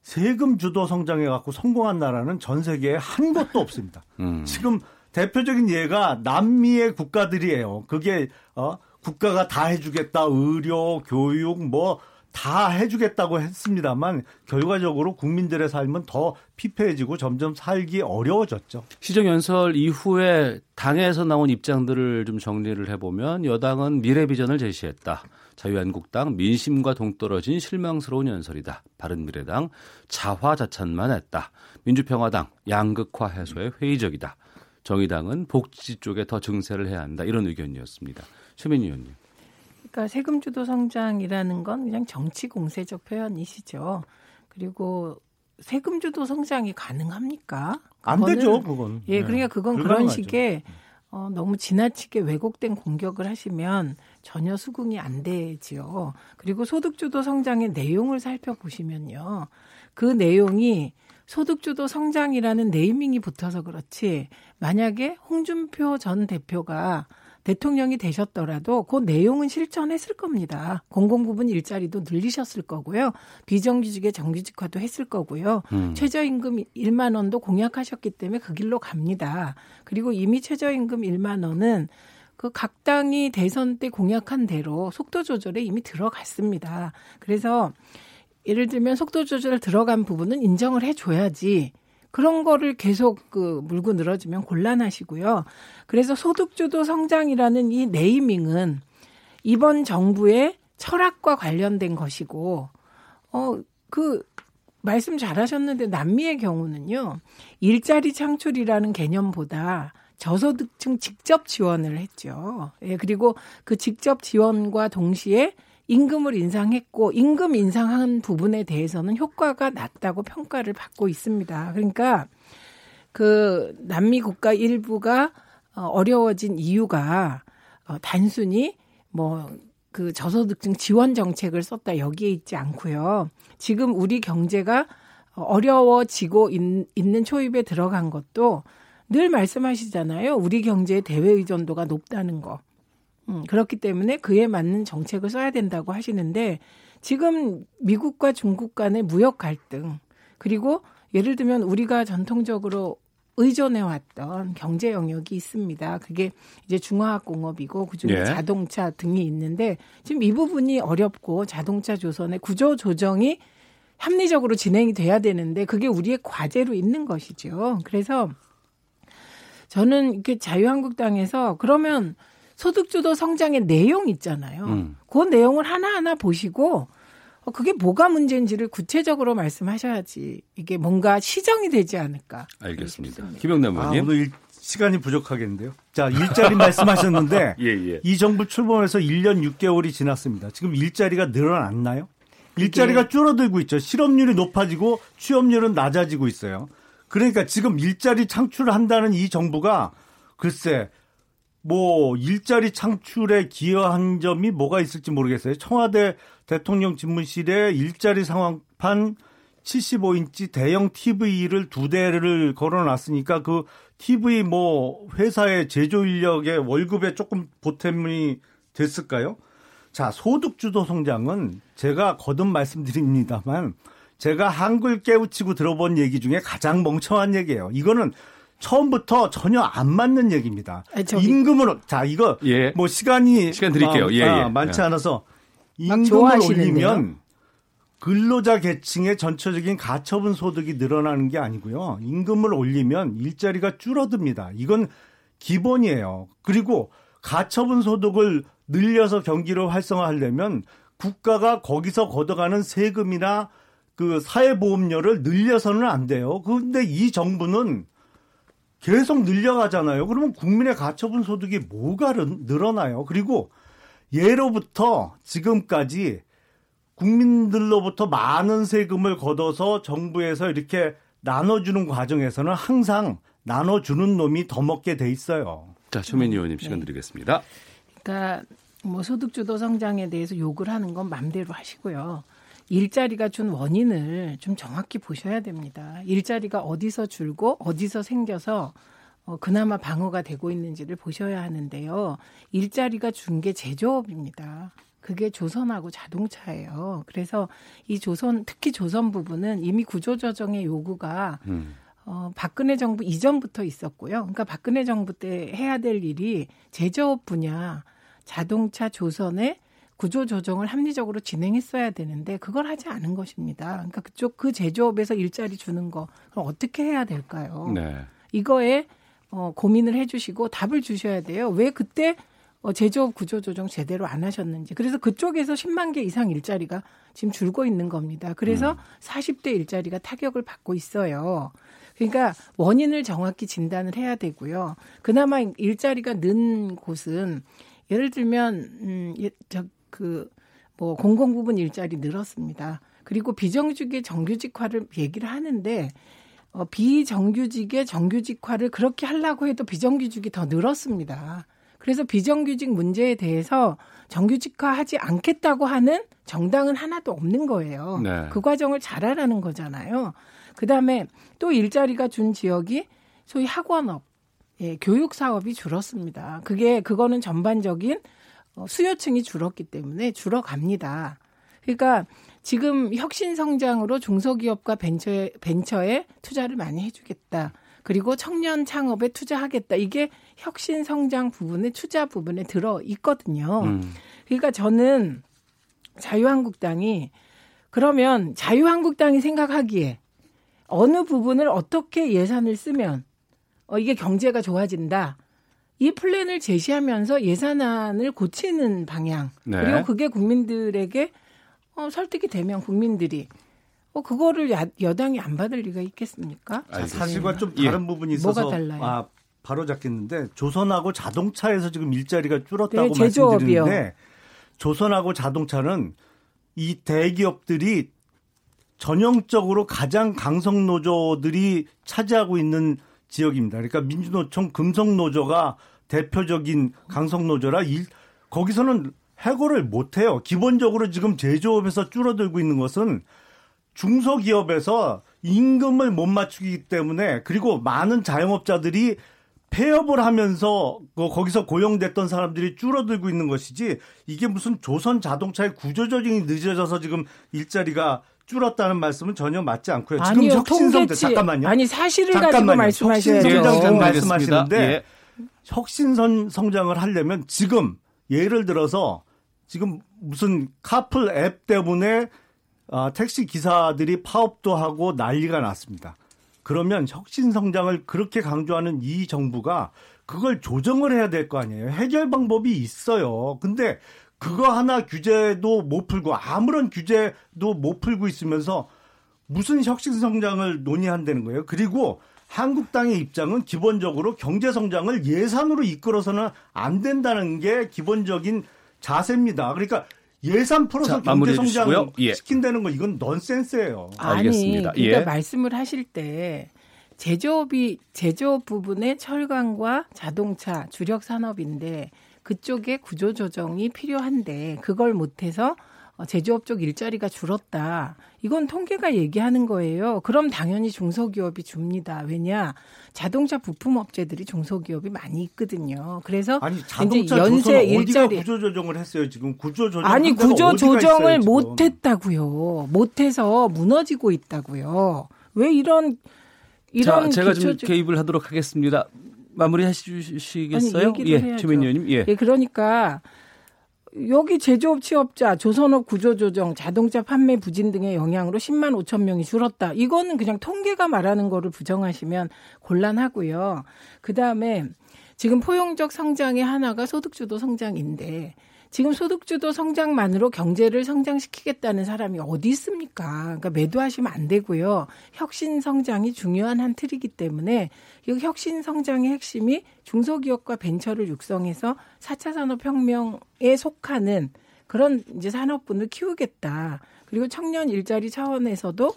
세금 주도 성장해 갖고 성공한 나라는 전 세계에 한 곳도 없습니다. <laughs> 음. 지금 대표적인 예가 남미의 국가들이에요. 그게 어 국가가 다 해주겠다, 의료, 교육 뭐 다 해주겠다고 했습니다만 결과적으로 국민들의 삶은 더 피폐해지고 점점 살기 어려워졌죠. 시정연설 이후에 당에서 나온 입장들을 좀 정리를 해보면 여당은 미래 비전을 제시했다. 자유한국당 민심과 동떨어진 실망스러운 연설이다. 바른미래당 자화자찬만 했다. 민주평화당 양극화 해소에 회의적이다. 정의당은 복지 쪽에 더 증세를 해야 한다. 이런 의견이었습니다. 최민희 의원님. 그러니까 세금 주도 성장이라는 건 그냥 정치 공세적 표현이시죠. 그리고 세금 주도 성장이 가능합니까? 안 되죠, 그건. 예, 그러니까 그건 그런 식의 어, 너무 지나치게 왜곡된 공격을 하시면 전혀 수긍이 안 되지요. 그리고 소득주도 성장의 내용을 살펴보시면요. 그 내용이 소득주도 성장이라는 네이밍이 붙어서 그렇지 만약에 홍준표 전 대표가 대통령이 되셨더라도 그 내용은 실천했을 겁니다. 공공부문 일자리도 늘리셨을 거고요. 비정규직의 정규직화도 했을 거고요. 음. 최저임금 1만 원도 공약하셨기 때문에 그 길로 갑니다. 그리고 이미 최저임금 1만 원은 그각 당이 대선 때 공약한 대로 속도 조절에 이미 들어갔습니다. 그래서 예를 들면 속도 조절 들어간 부분은 인정을 해줘야지 그런 거를 계속 그 물고 늘어지면 곤란하시고요. 그래서 소득주도 성장이라는 이 네이밍은 이번 정부의 철학과 관련된 것이고, 어, 그, 말씀 잘 하셨는데 남미의 경우는요, 일자리 창출이라는 개념보다 저소득층 직접 지원을 했죠. 예, 그리고 그 직접 지원과 동시에 임금을 인상했고 임금 인상한 부분에 대해서는 효과가 낮다고 평가를 받고 있습니다. 그러니까 그 남미 국가 일부가 어, 어려워진 이유가 어, 단순히 뭐 그 저소득층 지원 정책을 썼다 여기에 있지 않고요. 지금 우리 경제가 어려워지고 있, 는 초입에 들어간 것도 늘 말씀하시잖아요. 우리 경제의 대외 의존도가 높다는 거. 음, 그렇기 때문에 그에 맞는 정책을 써야 된다고 하시는데 지금 미국과 중국 간의 무역 갈등 그리고 예를 들면 우리가 전통적으로 의존해 왔던 경제 영역이 있습니다. 그게 이제 중화학 공업이고 그중에 예. 자동차 등이 있는데 지금 이 부분이 어렵고 자동차 조선의 구조 조정이 합리적으로 진행이 돼야 되는데 그게 우리의 과제로 있는 것이죠. 그래서 저는 이렇게 자유한국당에서 그러면 소득주도 성장의 내용 있잖아요. 음. 그 내용을 하나하나 보시고 어, 그게 뭐가 문제인지를 구체적으로 말씀하셔야지 이게 뭔가 시정이 되지 않을까. 알겠습니다. 김영남 의원님. 아, 오늘 시간이 부족하겠는데요. 자, 일자리 말씀하셨는데 <laughs> 예, 예. 이 정부 출범해서 1년 6개월이 지났습니다. 지금 일자리가 늘어났나요? 일자리가 줄어들고 있죠. 실업률이 높아지고 취업률은 낮아지고 있어요. 그러니까 지금 일자리 창출을 한다는 이 정부가 글쎄 뭐 일자리 창출에 기여한 점이 뭐가 있을지 모르겠어요. 청와대 대통령 집무실에 일자리 상황판 75인치 대형 TV를 두 대를 걸어놨으니까 그 TV 뭐 회사의 제조 인력의 월급에 조금 보탬이 됐을까요? 자, 소득 주도 성장은 제가 거듭 말씀드립니다만 제가 한글 깨우치고 들어본 얘기 중에 가장 멍청한 얘기예요. 이거는 처음부터 전혀 안 맞는 얘기입니다. 아니, 임금으로 자 이거 예. 뭐 시간이 시간 드릴게요. 예, 아, 예. 많지 예. 않아서 임금을 올리면 근로자 계층의 전체적인 가처분 소득이 늘어나는 게 아니고요. 임금을 올리면 일자리가 줄어듭니다. 이건 기본이에요. 그리고 가처분 소득을 늘려서 경기를 활성화하려면 국가가 거기서 걷어가는 세금이나 그 사회보험료를 늘려서는 안 돼요. 그런데 이 정부는 계속 늘려가잖아요. 그러면 국민의 가처분 소득이 뭐가 늘어나요? 그리고 예로부터 지금까지 국민들로부터 많은 세금을 걷어서 정부에서 이렇게 나눠주는 과정에서는 항상 나눠주는 놈이 더 먹게 돼 있어요. 자, 최민희 의원님 시간 네. 드리겠습니다. 그러니까 뭐 소득주도 성장에 대해서 욕을 하는 건 맘대로 하시고요. 일자리가 준 원인을 좀 정확히 보셔야 됩니다. 일자리가 어디서 줄고 어디서 생겨서 어, 그나마 방어가 되고 있는지를 보셔야 하는데요. 일자리가 준 게 제조업입니다. 그게 조선하고 자동차예요. 그래서 이 조선 특히 조선 부분은 이미 구조조정의 요구가 음. 어, 박근혜 정부 이전부터 있었고요. 그러니까 박근혜 정부 때 해야 될 일이 제조업 분야 자동차 조선의 구조 조정을 합리적으로 진행했어야 되는데 그걸 하지 않은 것입니다. 그러니까 그쪽 그 제조업에서 일자리 주는 거 그럼 어떻게 해야 될까요? 네. 이거에 어, 고민을 해주시고 답을 주셔야 돼요. 왜 그때 어, 제조업 구조 조정 제대로 안 하셨는지. 그래서 그쪽에서 10만 개 이상 일자리가 지금 줄고 있는 겁니다. 그래서 음. 40대 일자리가 타격을 받고 있어요. 그러니까 원인을 정확히 진단을 해야 되고요. 그나마 일자리가 는 곳은 예를 들면 음, 저, 그, 뭐, 공공부문 일자리 늘었습니다. 그리고 비정규직의 정규직화를 얘기를 하는데, 어, 비정규직의 정규직화를 그렇게 하려고 해도 비정규직이 더 늘었습니다. 그래서 비정규직 문제에 대해서 정규직화 하지 않겠다고 하는 정당은 하나도 없는 거예요. 네. 그 과정을 잘하라는 거잖아요. 그 다음에 또 일자리가 준 지역이 소위 학원업, 예, 교육 사업이 줄었습니다. 그게, 그거는 전반적인 어, 수요층이 줄었기 때문에 줄어갑니다. 그러니까 지금 혁신 성장으로 중소기업과 벤처에, 벤처에 투자를 많이 해주겠다. 그리고 청년 창업에 투자하겠다. 이게 혁신 성장 부분에 투자 부분에 들어 있거든요. 음. 그러니까 저는 자유한국당이 그러면 자유한국당이 생각하기에 어느 부분을 어떻게 예산을 쓰면 어, 이게 경제가 좋아진다. 이 플랜을 제시하면서 예산안을 고치는 방향 네. 그리고 그게 국민들에게 어, 설득이 되면 국민들이 어 그거를 야, 여당이 안 받을 리가 있겠습니까? 자, 사실과 좀 다른 예. 부분이 있어서 뭐가 달라요? 아, 바로 잡겠는데 조선하고 자동차에서 지금 일자리가 줄었다고 네, 말씀드리는데 조선하고 자동차는 이 대기업들이 전형적으로 가장 강성 노조들이 차지하고 있는 지역입니다. 그러니까 민주노총 금속노조가 대표적인 강성노조라 일, 거기서는 해고를 못해요. 기본적으로 지금 제조업에서 줄어들고 있는 것은 중소기업에서 임금을 못 맞추기 때문에 그리고 많은 자영업자들이 폐업을 하면서 그 거기서 고용됐던 사람들이 줄어들고 있는 것이지 이게 무슨 조선 자동차의 구조조정이 늦어져서 지금 일자리가 줄었다는 말씀은 전혀 맞지 않고요. 지금 아니요, 혁신성장 잠깐만요. 아니 사실을 잠깐만요. 가지고 말씀하셔야죠. 혁신성장 말씀하시는데 예. 혁신 성장을 하려면 지금 예를 들어서 지금 무슨 카풀 앱 때문에 아, 택시 기사들이 파업도 하고 난리가 났습니다. 그러면 혁신 성장을 그렇게 강조하는 이 정부가 그걸 조정을 해야 될 거 아니에요. 해결 방법이 있어요. 근데 그거 하나 규제도 못 풀고 아무런 규제도 못 풀고 있으면서 무슨 혁신 성장을 논의한다는 거예요. 그리고 한국당의 입장은 기본적으로 경제 성장을 예산으로 이끌어서는 안 된다는 게 기본적인 자세입니다. 그러니까 예산 풀어서 자, 경제 성장 예. 시킨다는 거 이건 넌센스예요. 아니, 알겠습니다. 그러니까 예. 말씀을 하실 때 제조업이 제조업 부분의 철강과 자동차 주력 산업인데 그쪽에 구조 조정이 필요한데 그걸 못해서 어, 제조업 쪽 일자리가 줄었다. 이건 통계가 얘기하는 거예요. 그럼 당연히 중소기업이 줍니다. 왜냐? 자동차 부품 업체들이 중소기업이 많이 있거든요. 그래서 아니, 자동차 연세 일자리 구조 조정을 했어요. 지금 구조 조정 아니 구조 조정을 못 했다고요. 못 해서 무너지고 있다고요. 왜 이런 이런 자, 제가 좀 개입을 하도록 하겠습니다. 마무리 하시겠어요? 아니, 예, 최민희 의원님. 예. 예, 그러니까 여기 제조업 취업자, 조선업 구조조정, 자동차 판매 부진 등의 영향으로 10만 5천 명이 줄었다. 이거는 그냥 통계가 말하는 거를 부정하시면 곤란하고요. 그 다음에 지금 포용적 성장의 하나가 소득주도 성장인데 지금 소득주도 성장만으로 경제를 성장시키겠다는 사람이 어디 있습니까? 그러니까 매도하시면 안 되고요. 혁신 성장이 중요한 한 틀이기 때문에 이 혁신 성장의 핵심이 중소기업과 벤처를 육성해서 4차 산업혁명에 속하는 그런 이제 산업분을 키우겠다. 그리고 청년 일자리 차원에서도 어,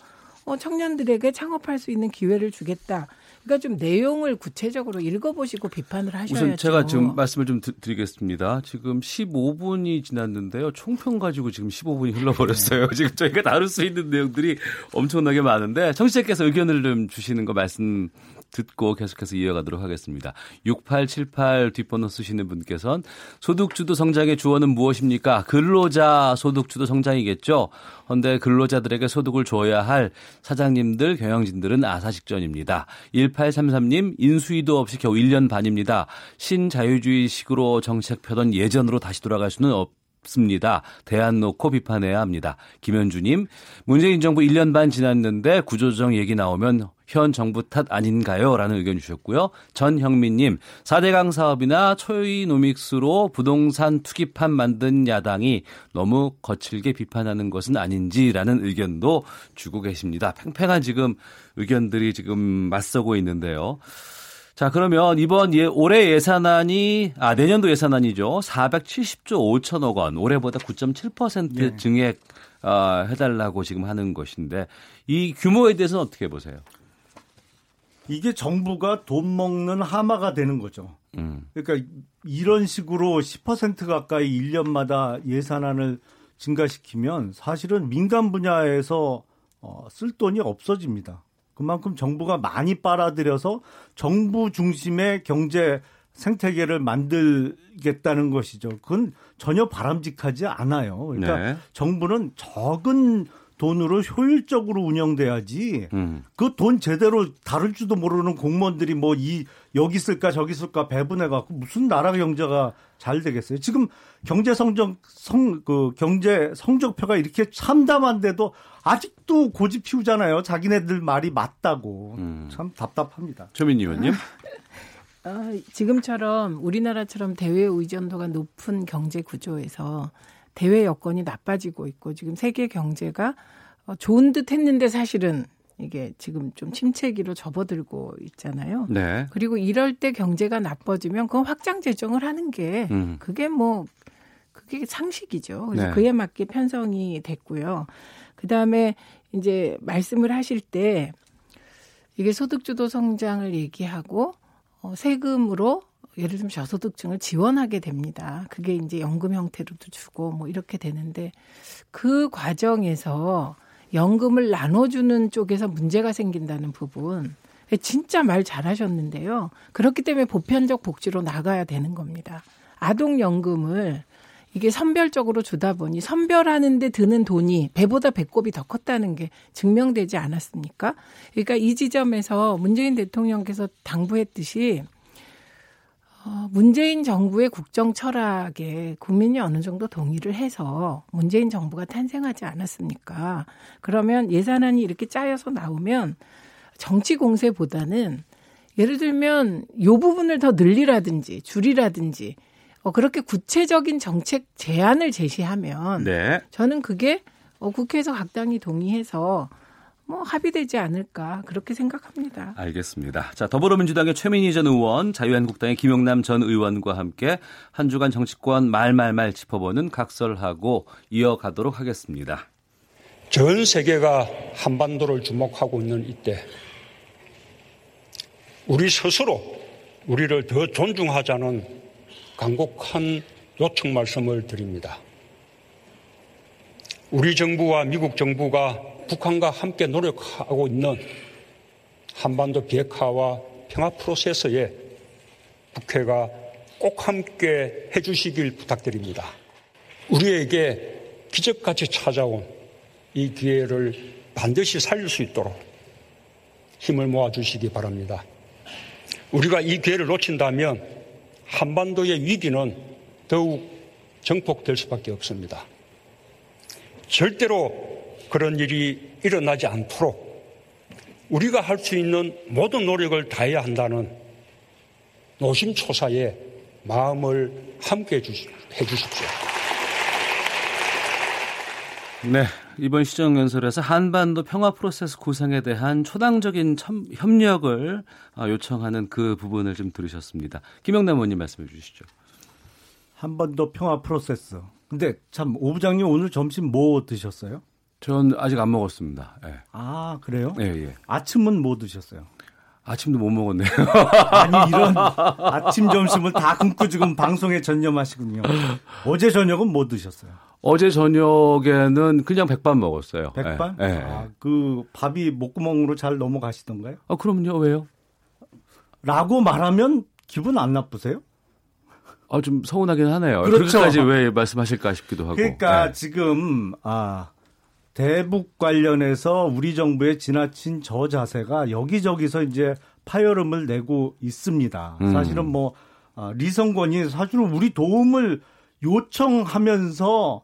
청년들에게 창업할 수 있는 기회를 주겠다. 그러니까 좀 내용을 구체적으로 읽어보시고 비판을 하셔야죠. 우선 제가 지금 말씀을 좀 드리겠습니다. 지금 15분이 지났는데요. 총평 가지고 지금 15분이 흘러버렸어요. 네. 지금 저희가 다룰 수 있는 내용들이 엄청나게 많은데 청취자께서 의견을 좀 주시는 거 말씀 듣고 계속해서 이어가도록 하겠습니다. 6878 뒷번호 쓰시는 분께서는 소득주도 성장의 주어는 무엇입니까? 근로자 소득주도 성장이겠죠. 그런데 근로자들에게 소득을 줘야 할 사장님들, 경영진들은 아사식전입니다. 1833님 인수위도 없이 겨우 1년 반입니다. 신자유주의식으로 정책 펴던 예전으로 다시 돌아갈 수는 없 없습니다. 대안 놓고 비판해야 합니다. 김현주님, 문재인 정부 1년 반 지났는데 구조조정 얘기 나오면 현 정부 탓 아닌가요? 라는 의견 주셨고요. 전형민님, 4대강 사업이나 초이노믹스로 부동산 투기판 만든 야당이 너무 거칠게 비판하는 것은 아닌지라는 의견도 주고 계십니다. 팽팽한 지금 의견들이 지금 맞서고 있는데요. 자, 그러면 이번 예, 올해 예산안이, 아, 내년도 예산안이죠. 470조 5천억 원, 올해보다 9.7% 네. 증액, 어, 해달라고 지금 하는 것인데, 이 규모에 대해서는 어떻게 보세요? 이게 정부가 돈 먹는 하마가 되는 거죠. 음. 그러니까 이런 식으로 10% 가까이 1년마다 예산안을 증가시키면 사실은 민간 분야에서 어, 쓸 돈이 없어집니다. 그만큼 정부가 많이 빨아들여서 정부 중심의 경제 생태계를 만들겠다는 것이죠. 그건 전혀 바람직하지 않아요. 그러니까 네. 정부는 적은 돈으로 효율적으로 운영돼야지 음. 그돈 제대로 다룰 줄도 모르는 공무원들이 뭐 이 여기 쓸까 저기 쓸까 배분해 갖고 무슨 나라 경제가 잘 되겠어요. 지금 경제 성적 성 그 경제 성적표가 이렇게 참담한데도 아직도 고집 피우잖아요. 자기네들 말이 맞다고. 음. 참 답답합니다. 최민 의원님. 어, 지금처럼 우리나라처럼 대외 의존도가 높은 경제 구조에서 대외 여건이 나빠지고 있고 지금 세계 경제가 어, 좋은 듯 했는데 사실은 이게 지금 좀 침체기로 접어들고 있잖아요. 네. 그리고 이럴 때 경제가 나빠지면 그건 확장 재정을 하는 게 음. 그게 뭐 그게 상식이죠. 그래서 네. 그에 맞게 편성이 됐고요. 그다음에 이제 말씀을 하실 때 이게 소득주도 성장을 얘기하고 어, 세금으로 예를 들면 저소득층을 지원하게 됩니다. 그게 이제 연금 형태로도 주고 뭐 이렇게 되는데 그 과정에서 연금을 나눠주는 쪽에서 문제가 생긴다는 부분 진짜 말 잘하셨는데요. 그렇기 때문에 보편적 복지로 나가야 되는 겁니다. 아동연금을 이게 선별적으로 주다 보니 선별하는데 드는 돈이 배보다 배꼽이 더 컸다는 게 증명되지 않았습니까? 그러니까 이 지점에서 문재인 대통령께서 당부했듯이 어, 문재인 정부의 국정 철학에 국민이 어느 정도 동의를 해서 문재인 정부가 탄생하지 않았습니까? 그러면 예산안이 이렇게 짜여서 나오면 정치 공세보다는 예를 들면 요 부분을 더 늘리라든지 줄이라든지 어, 그렇게 구체적인 정책 제안을 제시하면 네. 저는 그게 어, 국회에서 각 당이 동의해서 뭐 합의되지 않을까 그렇게 생각합니다. 알겠습니다. 자 더불어민주당의 최민희 전 의원, 자유한국당의 김용남 전 의원과 함께 한 주간 정치권 말말말 짚어보는 각설하고 이어가도록 하겠습니다. 전 세계가 한반도를 주목하고 있는 이때 우리 스스로 우리를 더 존중하자는 간곡한 요청 말씀을 드립니다. 우리 정부와 미국 정부가 북한과 함께 노력하고 있는 한반도 비핵화와 평화 프로세스에 국회가 꼭 함께 해주시길 부탁드립니다. 우리에게 기적같이 찾아온 이 기회를 반드시 살릴 수 있도록 힘을 모아주시기 바랍니다. 우리가 이 기회를 놓친다면 한반도의 위기는 더욱 정폭될 수밖에 없습니다. 절대로 그런 일이 일어나지 않도록 우리가 할 수 있는 모든 노력을 다해야 한다는 노심초사의 마음을 함께 해 주십시오. 네. 이번 시정연설에서 한반도 평화 프로세스 구상에 대한 초당적인 첨, 협력을 아, 요청하는 그 부분을 좀 들으셨습니다. 김영남 의원님 말씀해 주시죠. 한반도 평화 프로세스. 근데 참, 오 부장님 오늘 점심 뭐 드셨어요? 전 아직 안 먹었습니다. 예. 아 그래요? 예, 예. 아침은 뭐 드셨어요? 아침도 못 먹었네요. <laughs> 아니 이런 아침 점심을 다 굶고 지금 방송에 전념하시군요. 어제 저녁은 뭐 드셨어요? 어제 저녁에는 그냥 백반 먹었어요. 백반? 네. 네. 아, 그 밥이 목구멍으로 잘 넘어가시던가요? 아 그럼요. 왜요? 라고 말하면 기분 안 나쁘세요? 아, 좀 서운하긴 하네요. 그렇죠. 그렇게까지 왜 말씀하실까 싶기도 하고. 그러니까 네. 지금 아 대북 관련해서 우리 정부의 지나친 저자세가 여기저기서 이제 파열음을 내고 있습니다. 음. 사실은 뭐 아, 리성권이 사실은 우리 도움을 요청하면서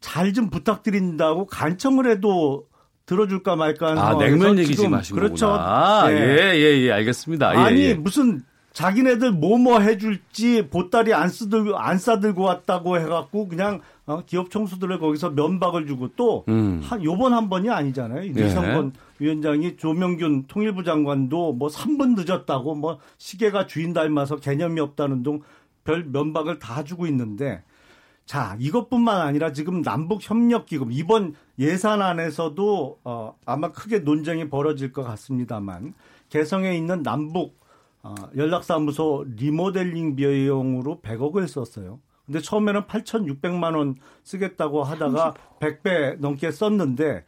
잘 좀 부탁드린다고 간청을 해도 들어줄까 말까 하는 아, 냉면 얘기 지금 하신 그렇죠. 거구나. 예, 예, 예, 예 알겠습니다. 예, 아니, 예. 무슨 자기네들 뭐뭐 뭐 해줄지 보따리 안 쓰들 안 싸들고 왔다고 해갖고 그냥 어, 기업 총수들을 거기서 면박을 주고 또 음. 한 요번 한 번이 아니잖아요. 이성건 예. 위원장이 조명균 통일부 장관도 뭐 3분 늦었다고 뭐 시계가 주인 닮아서 개념이 없다는 등별 면박을 다 주고 있는데 자 이것뿐만 아니라 지금 남북 협력 기금 이번 예산안에서도 어, 아마 크게 논쟁이 벌어질 것 같습니다만 개성에 있는 남북 어, 연락사무소 리모델링 비용으로 100억을 썼어요. 근데 처음에는 8,600만 원 쓰겠다고 하다가 100배 넘게 썼는데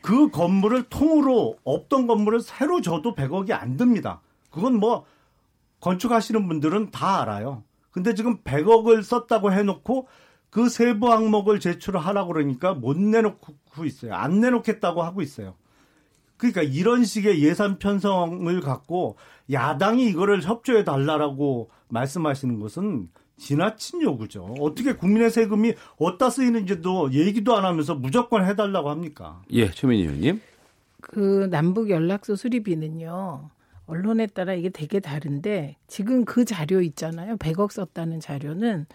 그 건물을 통으로 없던 건물을 새로 줘도 100억이 안 듭니다. 그건 뭐 건축하시는 분들은 다 알아요. 근데 지금 100억을 썼다고 해놓고 그 세부 항목을 제출하라고 그러니까 못 내놓고 있어요. 안 내놓겠다고 하고 있어요. 그러니까 이런 식의 예산 편성을 갖고 야당이 이거를 협조해 달라라고 말씀하시는 것은 지나친 요구죠. 어떻게 국민의 세금이 어디다 쓰이는지도 얘기도 안 하면서 무조건 해달라고 합니까? 예, 최민희 의원님. 그 남북 연락소 수리비는요. 언론에 따라 이게 되게 다른데 지금 그 자료 있잖아요. 100억 썼다는 자료는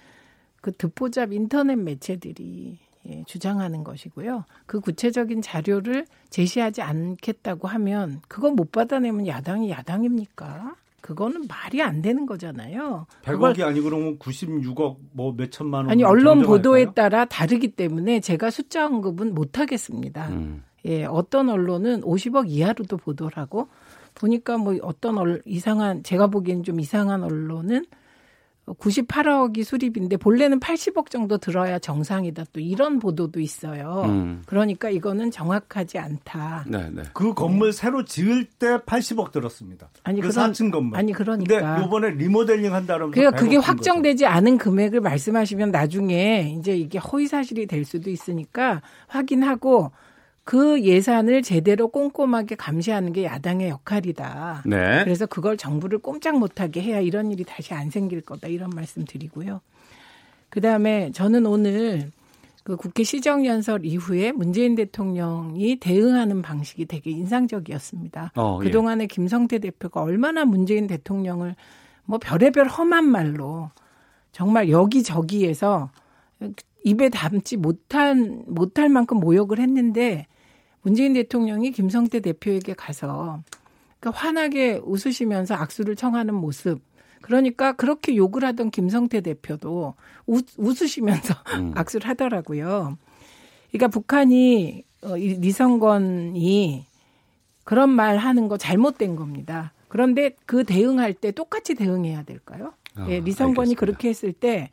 그 듣보잡 인터넷 매체들이 예, 주장하는 것이고요. 그 구체적인 자료를 제시하지 않겠다고 하면 그건 못 받아내면 야당이 야당입니까? 그거는 말이 안 되는 거잖아요. 100억이 아니고 그러면 96억 뭐 몇천만 원. 아니 언론 보도에 따라 다르기 때문에 제가 숫자 언급은 못 하겠습니다. 음. 예, 어떤 언론은 50억 이하로도 보도를 하고 보니까 뭐 어떤 얼, 이상한 제가 보기에는 좀 이상한 언론은 98억이 수립인데 본래는 80억 정도 들어야 정상이다. 또 이런 보도도 있어요. 음. 그러니까 이거는 정확하지 않다. 네, 네. 그 건물 새로 지을 때 80억 들었습니다. 아니 그 그런 4층 건물. 아니 그러니까. 근데 이번에 리모델링 한다면 그러니까 그게 확정되지 거죠. 않은 금액을 말씀하시면 나중에 이제 이게 허위 사실이 될 수도 있으니까 확인하고 그 예산을 제대로 꼼꼼하게 감시하는 게 야당의 역할이다. 네. 그래서 그걸 정부를 꼼짝 못하게 해야 이런 일이 다시 안 생길 거다 이런 말씀 드리고요. 그 다음에 저는 오늘 그 국회 시정연설 이후에 문재인 대통령이 대응하는 방식이 되게 인상적이었습니다. 어, 예. 그동안에 김성태 대표가 얼마나 문재인 대통령을 뭐 별의별 험한 말로 정말 여기저기에서 입에 담지 못한 못할 만큼 모욕을 했는데 문재인 대통령이 김성태 대표에게 가서 그러니까 환하게 웃으시면서 악수를 청하는 모습. 그러니까 그렇게 욕을 하던 김성태 대표도 웃, 웃으시면서 <laughs> 음. 악수를 하더라고요. 그러니까 북한이 어, 리성건이 그런 말 하는 거 잘못된 겁니다. 그런데 그 대응할 때 똑같이 대응해야 될까요? 아, 예, 리성건이 알겠습니다. 그렇게 했을 때,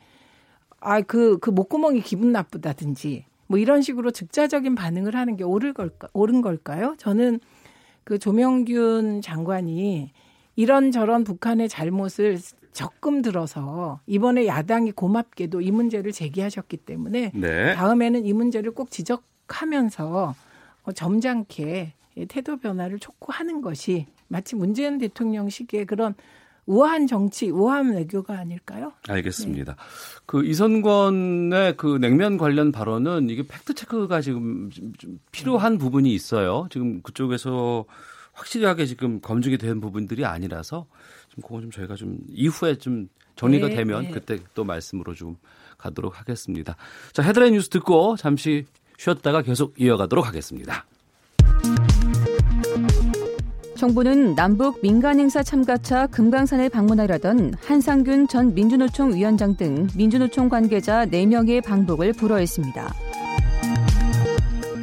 아, 그, 그 목구멍이 기분 나쁘다든지, 뭐 이런 식으로 즉자적인 반응을 하는 게 옳을 걸까, 옳은 걸까요? 저는 그 조명균 장관이 이런저런 북한의 잘못을 적금 들어서 이번에 야당이 고맙게도 이 문제를 제기하셨기 때문에 네. 다음에는 이 문제를 꼭 지적하면서 어, 점잖게 태도 변화를 촉구하는 것이 마치 문재인 대통령 시기에 그런 우아한 정치, 우아한 외교가 아닐까요? 알겠습니다. 네. 그 이선권의 그 냉면 관련 발언은 이게 팩트 체크가 지금 좀 필요한 부분이 있어요. 지금 그쪽에서 확실하게 지금 검증이 된 부분들이 아니라서 좀 그거 좀 저희가 좀 이후에 좀 정리가 네, 되면 네. 그때 또 말씀으로 좀 가도록 하겠습니다. 자, 헤드라인 뉴스 듣고 잠시 쉬었다가 계속 이어가도록 하겠습니다. 정부는 남북 민간행사 참가차 금강산을 방문하려던 한상균 전 민주노총 위원장 등 민주노총 관계자 4명의 방북을 불허했습니다.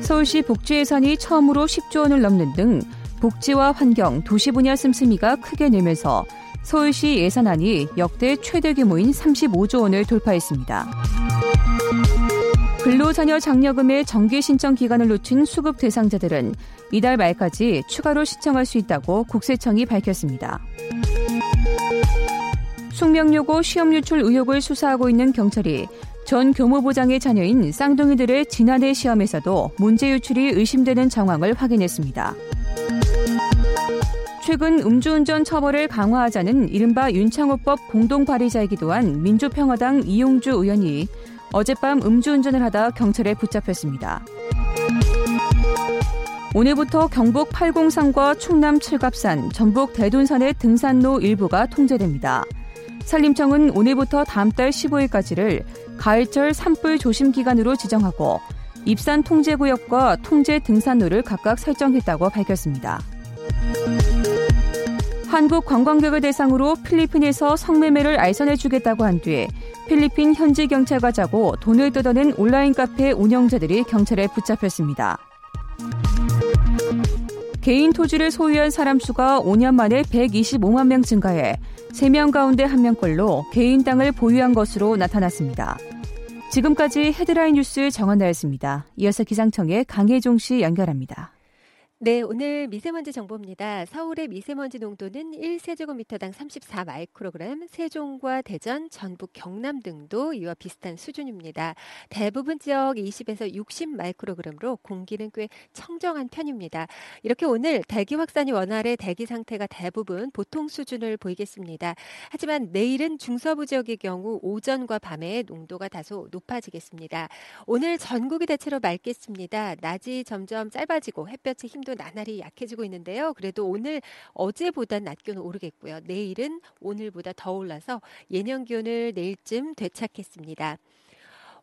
서울시 복지 예산이 처음으로 10조 원을 넘는 등 복지와 환경, 도시 분야 씀씀이가 크게 늘면서 서울시 예산안이 역대 최대 규모인 35조 원을 돌파했습니다. 근로자녀 장려금의 정기 신청 기간을 놓친 수급 대상자들은 이달 말까지 추가로 신청할 수 있다고 국세청이 밝혔습니다. 숙명여고 시험 유출 의혹을 수사하고 있는 경찰이 전 교무부장의 자녀인 쌍둥이들의 지난해 시험에서도 문제 유출이 의심되는 정황을 확인했습니다. 최근 음주운전 처벌을 강화하자는 이른바 윤창호법 공동 발의자이기도 한 민주평화당 이용주 의원이 어젯밤 음주운전을 하다 경찰에 붙잡혔습니다. 오늘부터 경북 팔공산과 충남 칠갑산, 전북 대둔산의 등산로 일부가 통제됩니다. 산림청은 오늘부터 다음 달 15일까지를 가을철 산불 조심 기간으로 지정하고 입산 통제 구역과 통제 등산로를 각각 설정했다고 밝혔습니다. 한국 관광객을 대상으로 필리핀에서 성매매를 알선해 주겠다고 한 뒤에 필리핀 현지 경찰과 자고 돈을 뜯어낸 온라인 카페 운영자들이 경찰에 붙잡혔습니다. 개인 토지를 소유한 사람 수가 5년 만에 125만 명 증가해 3명 가운데 1명꼴로 개인 땅을 보유한 것으로 나타났습니다. 지금까지 헤드라인 뉴스 정한나였습니다. 이어서 기상청의 강혜종 씨 연결합니다. 네, 오늘 미세먼지 정보입니다. 서울의 미세먼지 농도는 1세제곱미터당 34 마이크로그램, 세종과 대전, 전북, 경남 등도 이와 비슷한 수준입니다. 대부분 지역 20에서 60 마이크로그램으로 공기는 꽤 청정한 편입니다. 이렇게 오늘 대기 확산이 원활해 대기 상태가 대부분 보통 수준을 보이겠습니다. 하지만 내일은 중서부 지역의 경우 오전과 밤에 농도가 다소 높아지겠습니다. 오늘 전국이 대체로 맑겠습니다. 낮이 점점 짧아지고 햇볕의 힘도 나날이 약해지고 있는데요. 그래도 오늘 어제보다 낮 기온은 오르겠고요. 내일은 오늘보다 더 올라서 예년 기온을 내일쯤 되찾겠습니다.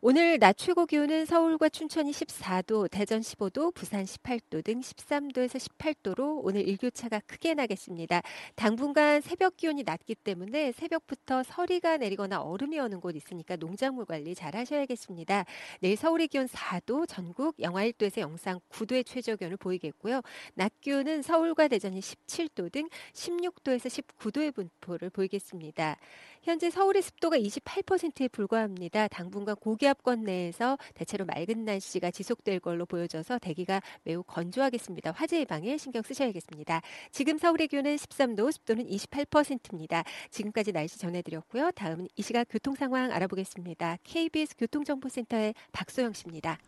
오늘 낮 최고 기온은 서울과 춘천이 14도, 대전 15도, 부산 18도 등 13도에서 18도로 오늘 일교차가 크게 나겠습니다. 당분간 새벽 기온이 낮기 때문에 새벽부터 서리가 내리거나 얼음이 오는 곳 있으니까 농작물 관리 잘 하셔야겠습니다. 내일 서울의 기온 4도, 전국 영하 1도에서 영상 9도의 최저 기온을 보이겠고요. 낮 기온은 서울과 대전이 17도 등 16도에서 19도의 분포를 보이겠습니다. 현재 서울의 습도가 28%에 불과합니다. 당분간 고기압권 내에서 대체로 맑은 날씨가 지속될 걸로 보여져서 대기가 매우 건조하겠습니다. 화재 예방에 신경 쓰셔야겠습니다. 지금 서울의 기온은 13도, 습도는 28%입니다. 지금까지 날씨 전해드렸고요. 다음은 이 시각 교통 상황 알아보겠습니다. KBS 교통정보센터의 박소영 씨입니다.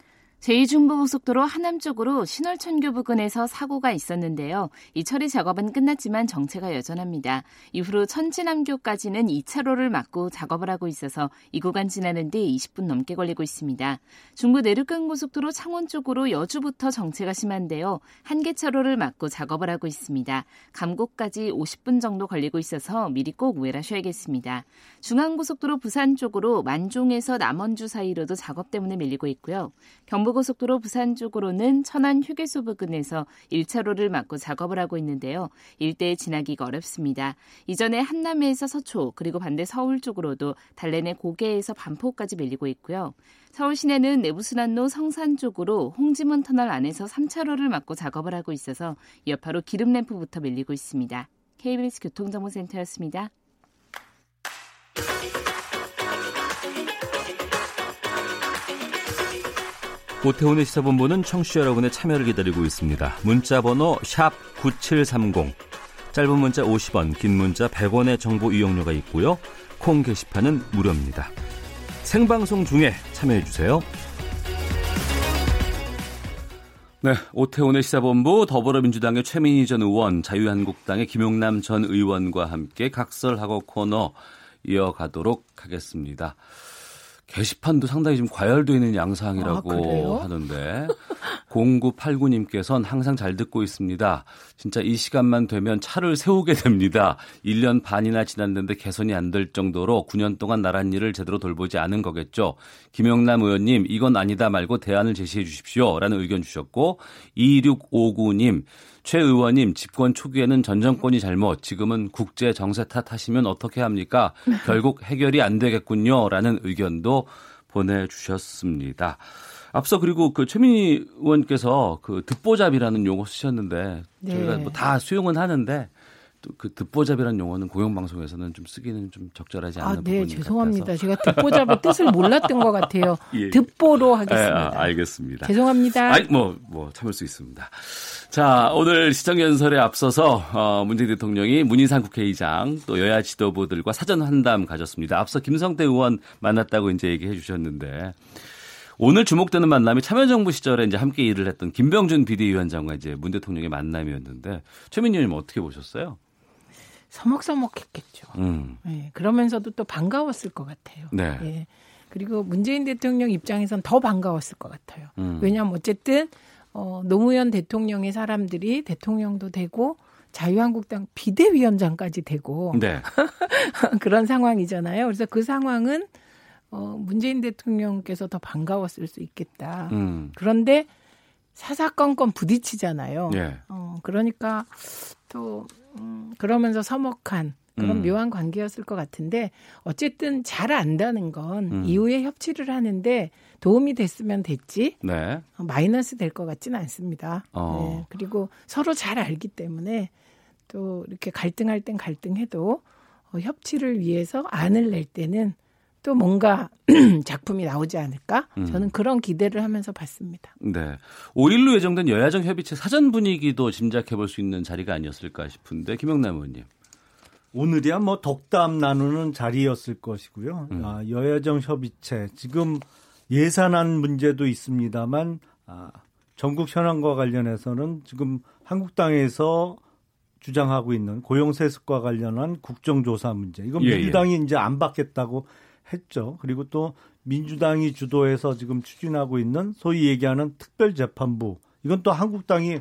제2중부고속도로 하남 쪽으로 신월천교 부근에서 사고가 있었는데요. 이 처리 작업은 끝났지만 정체가 여전합니다. 이후로 천지남교까지는 2차로를 막고 작업을 하고 있어서 이 구간 지나는 데 20분 넘게 걸리고 있습니다. 중부 내륙간 고속도로 창원 쪽으로 여주부터 정체가 심한데요. 한 개 차로를 막고 작업을 하고 있습니다. 감곡까지 50분 정도 걸리고 있어서 미리 꼭 우회하셔야겠습니다. 중앙고속도로 부산 쪽으로 만종에서 남원주 사이로도 작업 때문에 밀리고 있고요. 경북 고속도로 부산 쪽으로는 천안 휴게소 부근에서 1차로를 막고 작업을 하고 있는데요. 일대에 지나기가 어렵습니다. 이전에 한남에서 서초 그리고 반대 서울 쪽으로도 달래내 고개에서 반포까지 밀리고 있고요. 서울 시내는 내부순환로 성산 쪽으로 홍지문 터널 안에서 3차로를 막고 작업을 하고 있어서 여파로 기름 램프부터 밀리고 있습니다. KBS 교통정보센터였습니다. 오태훈의 시사본부는 청취자 여러분의 참여를 기다리고 있습니다. 문자 번호 9730. 짧은 문자 50원, 긴 문자 100원의 정보 이용료가 있고요. 콩 게시판은 무료입니다. 생방송 중에 참여해 주세요. 네, 오태훈의 시사본부 더불어민주당의 최민희 전 의원, 자유한국당의 김용남 전 의원과 함께 각설하고 코너 이어가도록 하겠습니다. 게시판도 상당히 좀 과열되어 있는 양상이라고 아, 하는데 0989님께서는 항상 잘 듣고 있습니다. 진짜 이 시간만 되면 차를 세우게 됩니다. 1년 반이나 지났는데 개선이 안 될 정도로 9년 동안 나란 일을 제대로 돌보지 않은 거겠죠. 김영남 의원님 이건 아니다 말고 대안을 제시해 주십시오. 라는 의견 주셨고 2659님 최 의원님 집권 초기에는 전 정권이 잘못 지금은 국제 정세 탓하시면 어떻게 합니까? 결국 해결이 안 되겠군요. 라는 의견도 보내주셨습니다. 앞서 그리고 그 최민희 의원께서 그 듣보잡이라는 용어 쓰셨는데 네. 저희가 뭐 다 수용은 하는데 그 듣보잡이라는 용어는 공영방송에서는 좀 쓰기는 좀 적절하지 않은 아, 네, 부분이 죄송합니다. 같아서. 제가 듣보잡의 뜻을 몰랐던 것 같아요. <laughs> 예. 듣보로 하겠습니다. 아, 알겠습니다. 죄송합니다. 아이, 뭐, 뭐, 참을 수 있습니다. 자, 오늘 시정연설에 앞서서 어, 문재인 대통령이 문희상 국회의장 또 여야 지도부들과 사전 환담 가졌습니다. 앞서 김성태 의원 만났다고 이제 얘기해 주셨는데 오늘 주목되는 만남이 참여정부 시절에 이제 함께 일을 했던 김병준 비대위원장과 이제 문 대통령의 만남이었는데 최민희 의원님 어떻게 보셨어요? 서먹서먹했겠죠. 음. 네, 그러면서도 또 반가웠을 것 같아요. 네. 예. 그리고 문재인 대통령 입장에선 더 반가웠을 것 같아요. 음. 왜냐하면 어쨌든 어, 노무현 대통령의 사람들이 대통령도 되고 자유한국당 비대위원장까지 되고 네. <laughs> 그런 상황이잖아요. 그래서 그 상황은 어, 문재인 대통령께서 더 반가웠을 수 있겠다. 음. 그런데 사사건건 부딪히잖아요. 예. 어, 그러니까 또 음, 그러면서 서먹한 그런 음. 묘한 관계였을 것 같은데 어쨌든 잘 안다는 건 음. 이후에 협치를 하는데 도움이 됐으면 됐지 네. 어, 마이너스 될 것 같지는 않습니다. 어. 네. 그리고 서로 잘 알기 때문에 또 이렇게 갈등할 땐 갈등해도 어, 협치를 위해서 안을 낼 때는 또 뭔가 <clears throat> 작품이 나오지 않을까? 음. 저는 그런 기대를 하면서 봤습니다. 네. 5일로 예정된 여야정 협의체 사전 분위기도 짐작해 볼 수 있는 자리가 아니었을까 싶은데 김영남 의원님. 오늘이야 뭐 덕담 나누는 자리였을 것이고요. 음. 아, 여야정 협의체 지금 예산안 문제도 있습니다만 아, 전국 현황과 관련해서는 지금 한국당에서 주장하고 있는 고용세습과 관련한 국정조사 문제. 이건 예, 민주당이 예. 이제 안 받겠다고 했죠. 그리고 또 민주당이 주도해서 지금 추진하고 있는 소위 얘기하는 특별재판부 이건 또 한국당이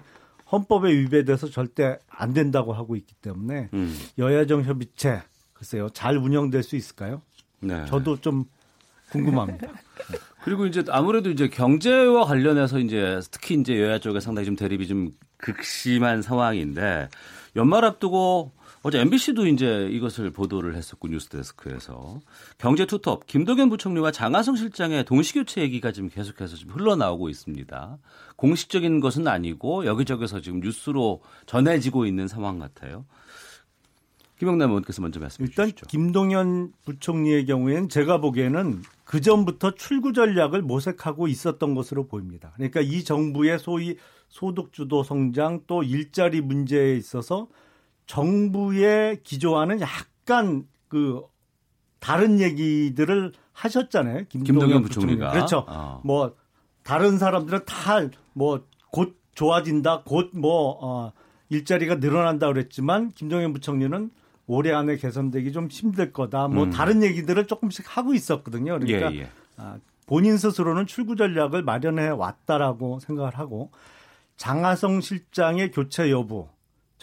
헌법에 위배돼서 절대 안 된다고 하고 있기 때문에 음. 여야정 협의체 글쎄요 잘 운영될 수 있을까요? 네. 저도 좀 궁금합니다. <laughs> 그리고 이제 아무래도 이제 경제와 관련해서 이제 특히 이제 여야 쪽에 상당히 좀 대립이 좀 극심한 상황인데 연말 앞두고 어제 MBC도 이제 이것을 보도를 했었고 뉴스데스크에서 경제 투톱 김동연 부총리와 장하성 실장의 동시 교체 얘기가 지금 계속해서 지금 흘러나오고 있습니다. 공식적인 것은 아니고 여기저기서 지금 뉴스로 전해지고 있는 상황 같아요. 김영남 의원께서 먼저 말씀해 일단 주시죠. 김동연 부총리의 경우에는 제가 보기에는 그 전부터 출구 전략을 모색하고 있었던 것으로 보입니다. 그러니까 이 정부의 소위 소득주도 성장 또 일자리 문제에 있어서 정부의 기조와는 약간 그 다른 얘기들을 하셨잖아요. 김동연, 김동연 부총리가. 그렇죠. 어. 뭐 다른 사람들은 다 뭐 곧 좋아진다, 곧뭐 어, 일자리가 늘어난다 그랬지만 김동연 부총리는 올해 안에 개선되기 좀 힘들 거다. 뭐 음. 다른 얘기들을 조금씩 하고 있었거든요. 그러니까 예, 예. 아, 본인 스스로는 출구 전략을 마련해 왔다라고 생각을 하고 장하성 실장의 교체 여부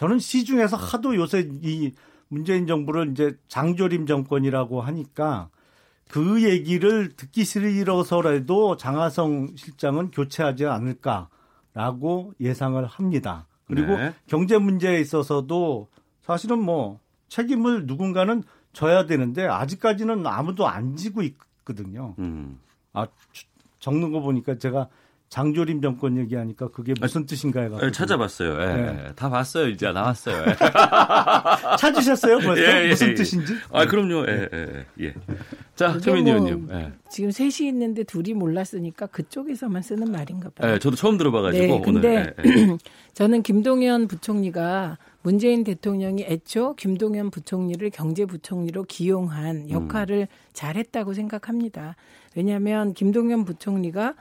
저는 시중에서 하도 요새 이 문재인 정부를 이제 장조림 정권이라고 하니까 그 얘기를 듣기 싫어서라도 장하성 실장은 교체하지 않을까라고 예상을 합니다. 그리고 네. 경제 문제에 있어서도 사실은 뭐 책임을 누군가는 져야 되는데 아직까지는 아무도 안 지고 있거든요. 음. 아 적는 거 보니까 제가 장조림 정권 얘기하니까 그게 무슨 뜻인가 해가지고 네, 찾아봤어요. 예, 네. 다 봤어요. 이제 나왔어요. <laughs> 예. 찾으셨어요? 벌써 예, 예, 무슨 뜻인지? 아 그럼요. 예, 예, 예. 자, 최민희 뭐 의원님. 예. 지금 셋이 있는데 둘이 몰랐으니까 그쪽에서만 쓰는 말인가 봐요. 예, 저도 처음 들어봐가지고 네, 근데 오늘, <clears throat> 저는 김동연 부총리가 문재인 대통령이 애초 김동연 부총리를 경제부총리로 기용한 역할을 음. 잘했다고 생각합니다. 왜냐하면 김동연 부총리가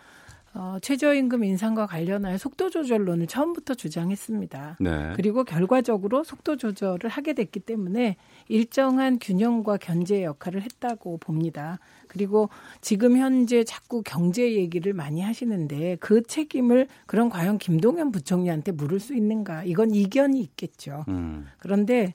어, 최저임금 인상과 관련하여 속도 조절론을 처음부터 주장했습니다. 네. 그리고 결과적으로 속도 조절을 하게 됐기 때문에 일정한 균형과 견제 역할을 했다고 봅니다. 그리고 지금 현재 자꾸 경제 얘기를 많이 하시는데 그 책임을 그럼 과연 김동연 부총리한테 물을 수 있는가? 이건 이견이 있겠죠. 음. 그런데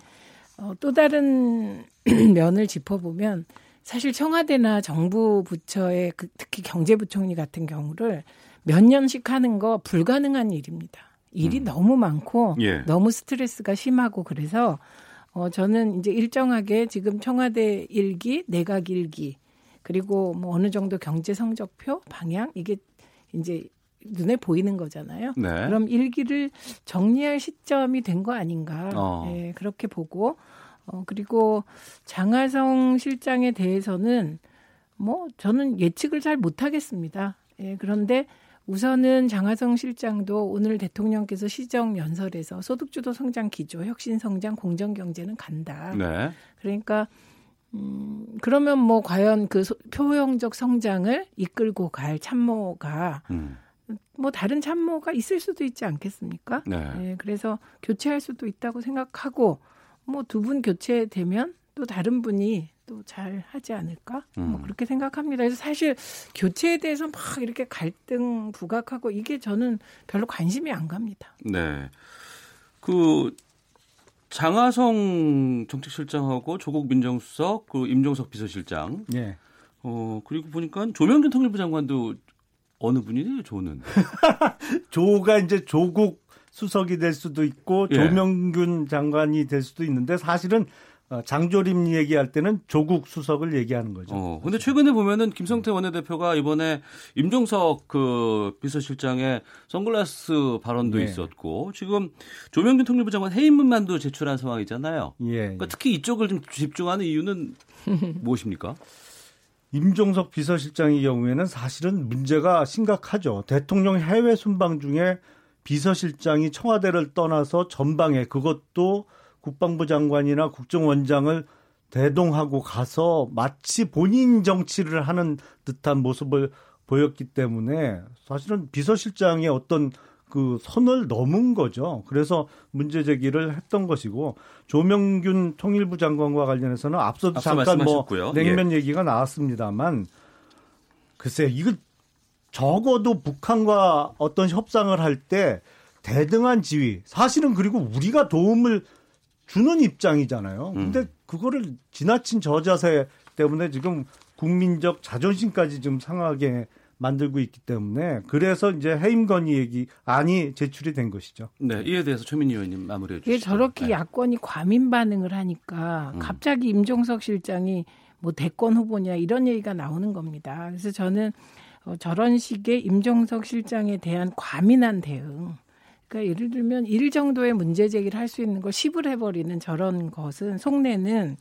어, 또 다른 <clears throat> 면을 짚어보면 사실 청와대나 정부 부처의 그 특히 경제부총리 같은 경우를 몇 년씩 하는 거 불가능한 일입니다. 일이 음. 너무 많고 예. 너무 스트레스가 심하고 그래서 어 저는 이제 일정하게 지금 청와대 일기, 내각 일기 그리고 뭐 어느 정도 경제 성적표 방향 이게 이제 눈에 보이는 거잖아요. 네. 그럼 일기를 정리할 시점이 된 거 아닌가. 어. 예, 그렇게 보고 어 그리고 장하성 실장에 대해서는 뭐 저는 예측을 잘 못하겠습니다. 예, 그런데 우선은 장하성 실장도 오늘 대통령께서 시정 연설에서 소득주도 성장 기조, 혁신 성장, 공정 경제는 간다. 네. 그러니까 음, 그러면 뭐 과연 그 소, 표형적 성장을 이끌고 갈 참모가 음. 뭐 다른 참모가 있을 수도 있지 않겠습니까? 네. 예, 그래서 교체할 수도 있다고 생각하고 뭐 두 분 교체되면 또 다른 분이 또 잘 하지 않을까? 뭐 음. 그렇게 생각합니다. 그래서 사실 교체에 대해서 막 이렇게 갈등 부각하고 이게 저는 별로 관심이 안 갑니다. 네. 그 장하성 정책실장하고 조국 민정수석, 그 임종석 비서실장. 예. 어, 그리고 보니까 조명균 통일부 장관도 어느 분이래요, 조는? <laughs> 조가 이제 조국 수석이 될 수도 있고 예. 조명균 장관이 될 수도 있는데 사실은 어, 장조림 얘기할 때는 조국 수석을 얘기하는 거죠. 어, 근데 최근에 보면은 김성태 원내대표가 이번에 임종석 그 비서실장의 선글라스 발언도 예. 있었고 지금 조명균 통일부 장관 해임문만도 제출한 상황이잖아요. 예. 그러니까 특히 이쪽을 좀 집중하는 이유는 <laughs> 무엇입니까? 임종석 비서실장의 경우에는 사실은 문제가 심각하죠. 대통령 해외 순방 중에 비서실장이 청와대를 떠나서 전방에 그것도 국방부 장관이나 국정원장을 대동하고 가서 마치 본인 정치를 하는 듯한 모습을 보였기 때문에 사실은 비서실장의 어떤 그 선을 넘은 거죠. 그래서 문제 제기를 했던 것이고 조명균 통일부 장관과 관련해서는 앞서도 앞서 잠깐 뭐 말씀하셨고요. 냉면 얘기가 나왔습니다만 글쎄 이거 적어도 북한과 어떤 협상을 할 때 대등한 지위 사실은 그리고 우리가 도움을 주는 입장이잖아요. 근데 그거를 지나친 저자세 때문에 지금 국민적 자존심까지 좀 상하게 만들고 있기 때문에 그래서 이제 해임 건의 얘기 안이 제출이 된 것이죠. 네, 이에 대해서 최민희 의원님 마무리해 주시죠. 저렇게 네. 야권이 과민 반응을 하니까 음. 갑자기 임종석 실장이 뭐 대권 후보냐 이런 얘기가 나오는 겁니다. 그래서 저는 어, 저런 식의 임종석 실장에 대한 과민한 대응. 그러니까 예를 들면 일 정도의 문제 제기를 할 수 있는 걸 10을 해버리는 저런 것은 속내는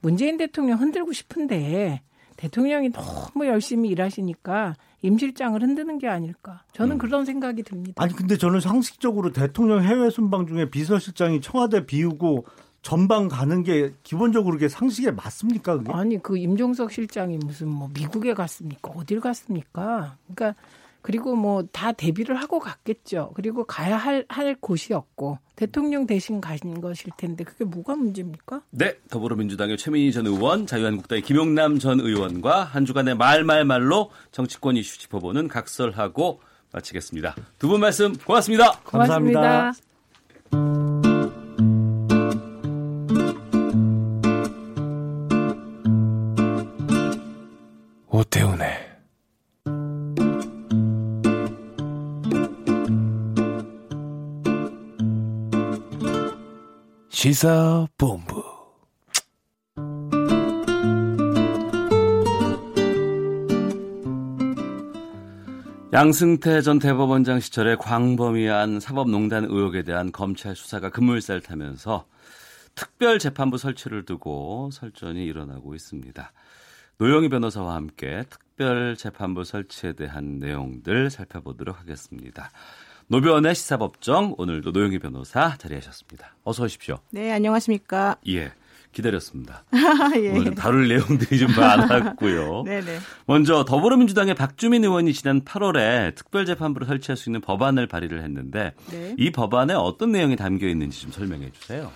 문재인 대통령 흔들고 싶은데 대통령이 너무 열심히 일하시니까 임 실장을 흔드는 게 아닐까. 저는 그런 생각이 듭니다. 아니 근데 저는 상식적으로 대통령 해외 순방 중에 비서실장이 청와대 비우고 전방 가는 게 기본적으로 그게 상식에 맞습니까? 그게? 아니 그 임종석 실장이 무슨 뭐 미국에 갔습니까? 어딜 갔습니까? 그러니까 그리고 뭐 다 대비를 하고 갔겠죠. 그리고 가야 할, 할 곳이었고 대통령 대신 가신 것일 텐데 그게 뭐가 문제입니까? 네, 더불어민주당의 최민희 전 의원, 자유한국당의 김용남 전 의원과 한 주간의 말말말로 정치권 이슈 짚어보는 각설하고 마치겠습니다. 두 분 말씀 고맙습니다. 고맙습니다. 오태훈의 시사본부 양승태 전 대법원장 시절에 광범위한 사법농단 의혹에 대한 검찰 수사가 급물살 타면서 특별 재판부 설치를 두고 설전이 일어나고 있습니다. 노영희 변호사와 함께 특별 재판부 설치에 대한 내용들 살펴보도록 하겠습니다. 노변의 시사법정 오늘도 노영희 변호사 자리하셨습니다. 어서 오십시오. 네, 안녕하십니까? 예. 기다렸습니다. <laughs> 예. 오늘 좀 다룰 내용들이 좀 많았고요. 네네. <laughs> 먼저 더불어민주당의 박주민 의원이 지난 8월에 특별재판부를 설치할 수 있는 법안을 발의를 했는데 네. 이 법안에 어떤 내용이 담겨 있는지 좀 설명해 주세요.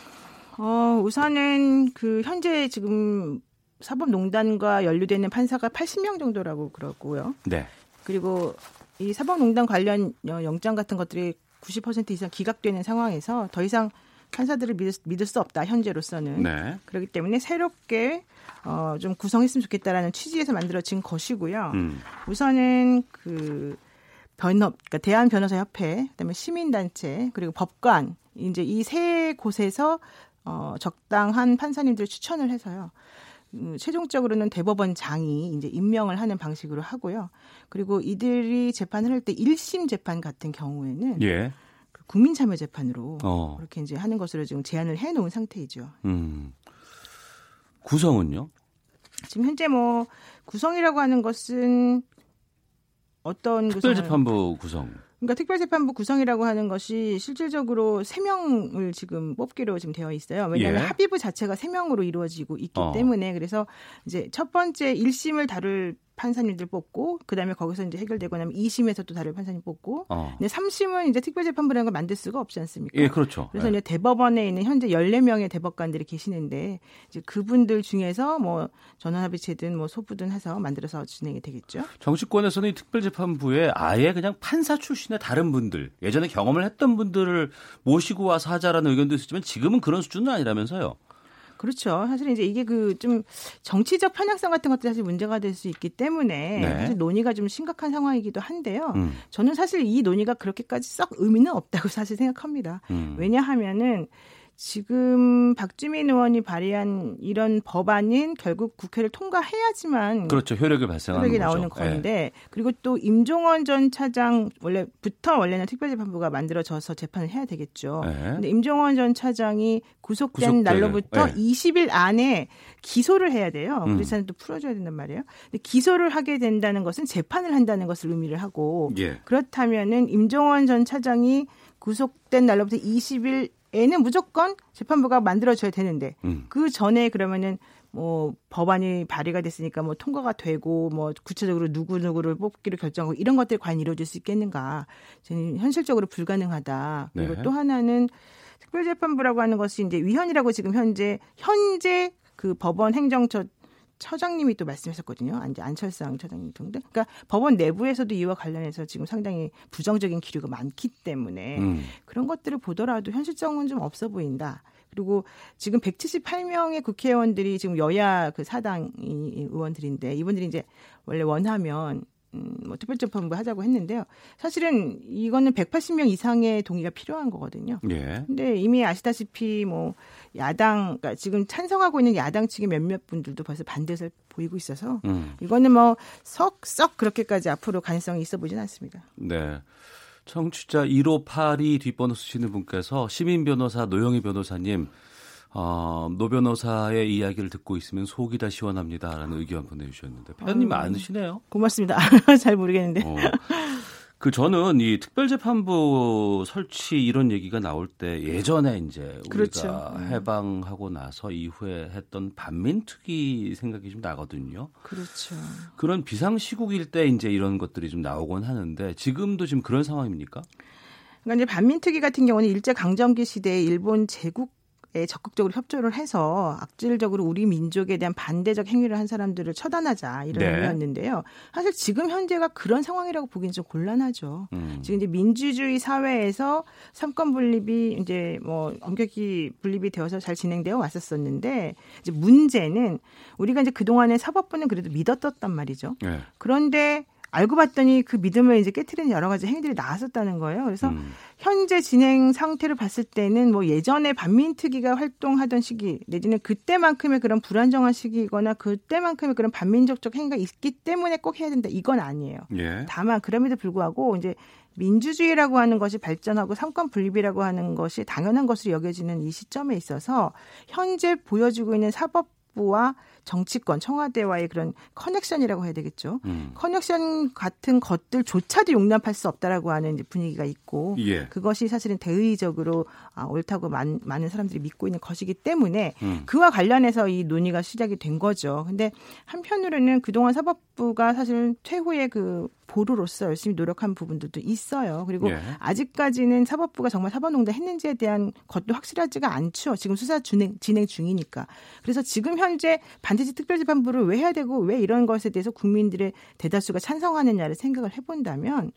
어, 우선은 그 현재 지금 사법농단과 연루되는 판사가 80명 정도라고 그러고요. 네. 그리고 이 사법농단 관련 영장 같은 것들이 90% 이상 기각되는 상황에서 더 이상 판사들을 믿을, 믿을 수 없다 현재로서는 네. 그렇기 때문에 새롭게 어, 좀 구성했으면 좋겠다라는 취지에서 만들어진 것이고요. 음. 우선은 그 변협, 그러니까 대한 변호사 협회, 그다음에 시민단체 그리고 법관 이제 이 세 곳에서 어, 적당한 판사님들을 추천을 해서요. 음, 최종적으로는 대법원장이 이제 임명을 하는 방식으로 하고요. 그리고 이들이 재판을 할 때 1심 재판 같은 경우에는 예. 그 국민참여 재판으로 어. 그렇게 이제 하는 것으로 지금 제안을 해 놓은 상태이죠. 음. 구성은요? 지금 현재 뭐 구성이라고 하는 것은 어떤 특별재판부 구성? 그러니까 특별재판부 구성이라고 하는 것이 실질적으로 3명을 지금 뽑기로 지금 되어 있어요. 왜냐하면 예. 합의부 자체가 3명으로 이루어지고 있기 어. 때문에 그래서 이제 첫 번째 1심을 다룰 판사님들 뽑고 그다음에 거기서 이제 해결되고 나면 2심에서 또 다른 판사님 뽑고 어. 근데 3심은 이제 특별재판부라는 걸 만들 수가 없지 않습니까? 예, 그렇죠. 그래서 네. 이제 대법원에 있는 현재 14명의 대법관들이 계시는데 이제 그분들 중에서 뭐 전원합의체든 뭐 소부든 해서 만들어서 진행이 되겠죠. 정치권에서는 이 특별재판부에 아예 그냥 판사 출신의 다른 분들 예전에 경험을 했던 분들을 모시고 와서 하자라는 의견도 있었지만 지금은 그런 수준은 아니라면서요. 그렇죠. 사실 이제 이게 그 좀 정치적 편향성 같은 것도 사실 문제가 될 수 있기 때문에 네. 사실 논의가 좀 심각한 상황이기도 한데요. 음. 저는 사실 이 논의가 그렇게까지 썩 의미는 없다고 사실 생각합니다. 음. 왜냐하면은 지금 박주민 의원이 발의한 이런 법안은 결국 국회를 통과해야지만 그렇죠 효력이 발생하는 효력이 나오는 거죠. 건데 네. 그리고 또 임종원 전 차장 원래부터 원래는 특별재판부가 만들어져서 재판을 해야 되겠죠. 네. 근데 임종원 전 차장이 구속된 구속될, 날로부터 네. 20일 안에 기소를 해야 돼요. 음. 그래서 또 풀어줘야 된단 말이에요. 근데 기소를 하게 된다는 것은 재판을 한다는 것을 의미를 하고 예. 그렇다면은 임종원 전 차장이 구속된 날로부터 20일 애는 무조건 재판부가 만들어줘야 되는데 음. 그 전에 그러면은 뭐 법안이 발의가 됐으니까 뭐 통과가 되고 뭐 구체적으로 누구 누구를 뽑기로 결정하고 이런 것들이 과연 이루어질 수 있겠는가? 저는 현실적으로 불가능하다. 그리고 네. 또 하나는 특별재판부라고 하는 것이 이제 위헌이라고 지금 현재 현재 그 법원 행정처 처장님이 또 말씀하셨거든요. 이제 안철상 처장님 등등. 그러니까 법원 내부에서도 이와 관련해서 지금 상당히 부정적인 기류가 많기 때문에 음. 그런 것들을 보더라도 현실성은 좀 없어 보인다. 그리고 지금 178명의 국회의원들이 지금 여야 그 사당 의원들인데 이분들이 이제 원래 원하면 음, 뭐 특별재판부 하자고 했는데요. 사실은 이거는 180명 이상의 동의가 필요한 거거든요. 예. 근데 이미 아시다시피 뭐 야당, 그러니까 지금 찬성하고 있는 야당 측의 몇몇 분들도 벌써 반대를 보이고 있어서 음. 이거는 뭐 썩썩 그렇게까지 앞으로 가능성이 있어 보진 않습니다. 네. 청취자 1582 뒷번호 쓰시는 분께서 시민 변호사 노영희 변호사님 어, 노 변호사의 이야기를 듣고 있으면 속이 다 시원합니다라는 의견 보내주셨는데 편님 많으시네요. 고맙습니다. <laughs> 잘 모르겠는데. 어, 그 저는 이 특별재판부 설치 이런 얘기가 나올 때 예전에 이제 우리가 그렇죠. 음. 해방하고 나서 이후에 했던 반민특위 생각이 좀 나거든요. 그렇죠. 그런 비상시국일 때 이제 이런 것들이 좀 나오곤 하는데 지금도 지금 그런 상황입니까? 그러니까 이제 반민특위 같은 경우는 일제 강점기 시대에 일본 제국 에 적극적으로 협조를 해서 악질적으로 우리 민족에 대한 반대적 행위를 한 사람들을 처단하자 이런 네. 의미였는데요. 사실 지금 현재가 그런 상황이라고 보기는 좀 곤란하죠. 음. 지금 이제 민주주의 사회에서 삼권 분립이 이제 뭐 엄격히 분립이 되어서 잘 진행되어 왔었었는데 이제 문제는 우리가 이제 그동안에 사법부는 그래도 믿었었단 말이죠. 네. 그런데 알고 봤더니 그 믿음을 이제 깨트리는 여러 가지 행위들이 나왔었다는 거예요. 그래서 음. 현재 진행 상태를 봤을 때는 뭐 예전에 반민특위가 활동하던 시기 내지는 그때만큼의 그런 불안정한 시기거나 그때만큼의 그런 반민족적 행위가 있기 때문에 꼭 해야 된다 이건 아니에요. 예. 다만 그럼에도 불구하고 이제 민주주의라고 하는 것이 발전하고 삼권 분립이라고 하는 것이 당연한 것으로 여겨지는 이 시점에 있어서 현재 보여지고 있는 사법 부와 정치권 청와대와의 그런 커넥션이라고 해야 되겠죠. 음. 커넥션 같은 것들조차도 용납할 수 없다라고 하는 분위기가 있고 예. 그것이 사실은 대의적으로 아, 옳다고 많, 많은 사람들이 믿고 있는 것이기 때문에 음. 그와 관련해서 이 논의가 시작이 된 거죠. 근데 한편으로는 그동안 사법부가 사실 최후의 그 보루로서 열심히 노력한 부분들도 있어요. 그리고 예. 아직까지는 사법부가 정말 사법농단 했는지에 대한 것도 확실하지가 않죠. 지금 수사 진행, 진행 중이니까. 그래서 지금 현재 반드시 특별재판부를 왜 해야 되고 왜 이런 것에 대해서 국민들의 대다수가 찬성하느냐를 생각을 해본다면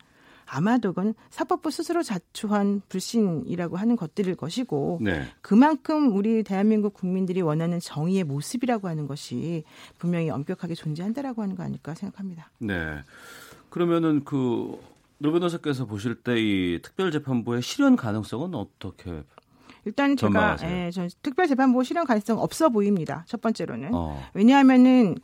아마도 그건 사법부 스스로 자초한 불신이라고 하는 것들일 것이고 네. 그만큼 우리 대한민국 국민들이 원하는 정의의 모습이라고 하는 것이 분명히 엄격하게 존재한다라고 하는 거 아닐까 생각합니다. 네. 그러면은 그 노 변호사께서 보실 때 이 특별재판부의 실현 가능성은 어떻게 일단 제가 예, 전 특별재판부 실현 가능성 없어 보입니다. 첫 번째로는 어. 왜냐하면은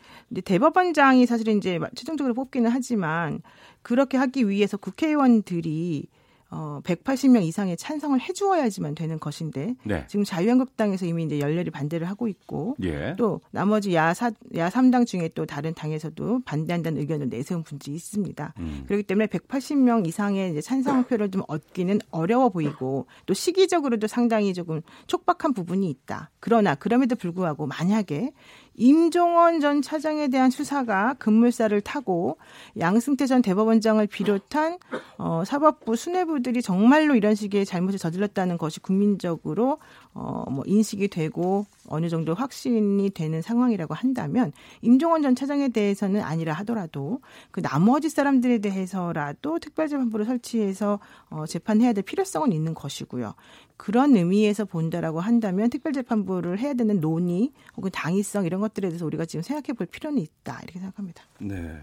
대법원장이 사실은 이제 최종적으로 뽑기는 하지만 그렇게 하기 위해서 국회의원들이 어 180명 이상의 찬성을 해주어야지만 되는 것인데 네. 지금 자유한국당에서 이미 이제 열렬히 반대를 하고 있고 예. 또 나머지 야사 야 3당 중에 또 다른 당에서도 반대한다는 의견을 내세운 분들이 있습니다. 음. 그렇기 때문에 180명 이상의 이제 찬성표를 좀 얻기는 어려워 보이고 또 시기적으로도 상당히 조금 촉박한 부분이 있다. 그러나 그럼에도 불구하고 만약에 임종원 전 차장에 대한 수사가 급물살을 타고 양승태 전 대법원장을 비롯한 어, 사법부 수뇌부들이 정말로 이런 식의 잘못을 저질렀다는 것이 국민적으로 어, 뭐 인식이 되고 어느 정도 확신이 되는 상황이라고 한다면 임종원 전 차장에 대해서는 아니라 하더라도 그 나머지 사람들에 대해서라도 특별재판부를 설치해서 어, 재판해야 될 필요성은 있는 것이고요. 그런 의미에서 본다라고 한다면 특별재판부를 해야 되는 논의 혹은 당위성 이런 것들에 대해서 우리가 지금 생각해 볼 필요는 있다 이렇게 생각합니다. 네.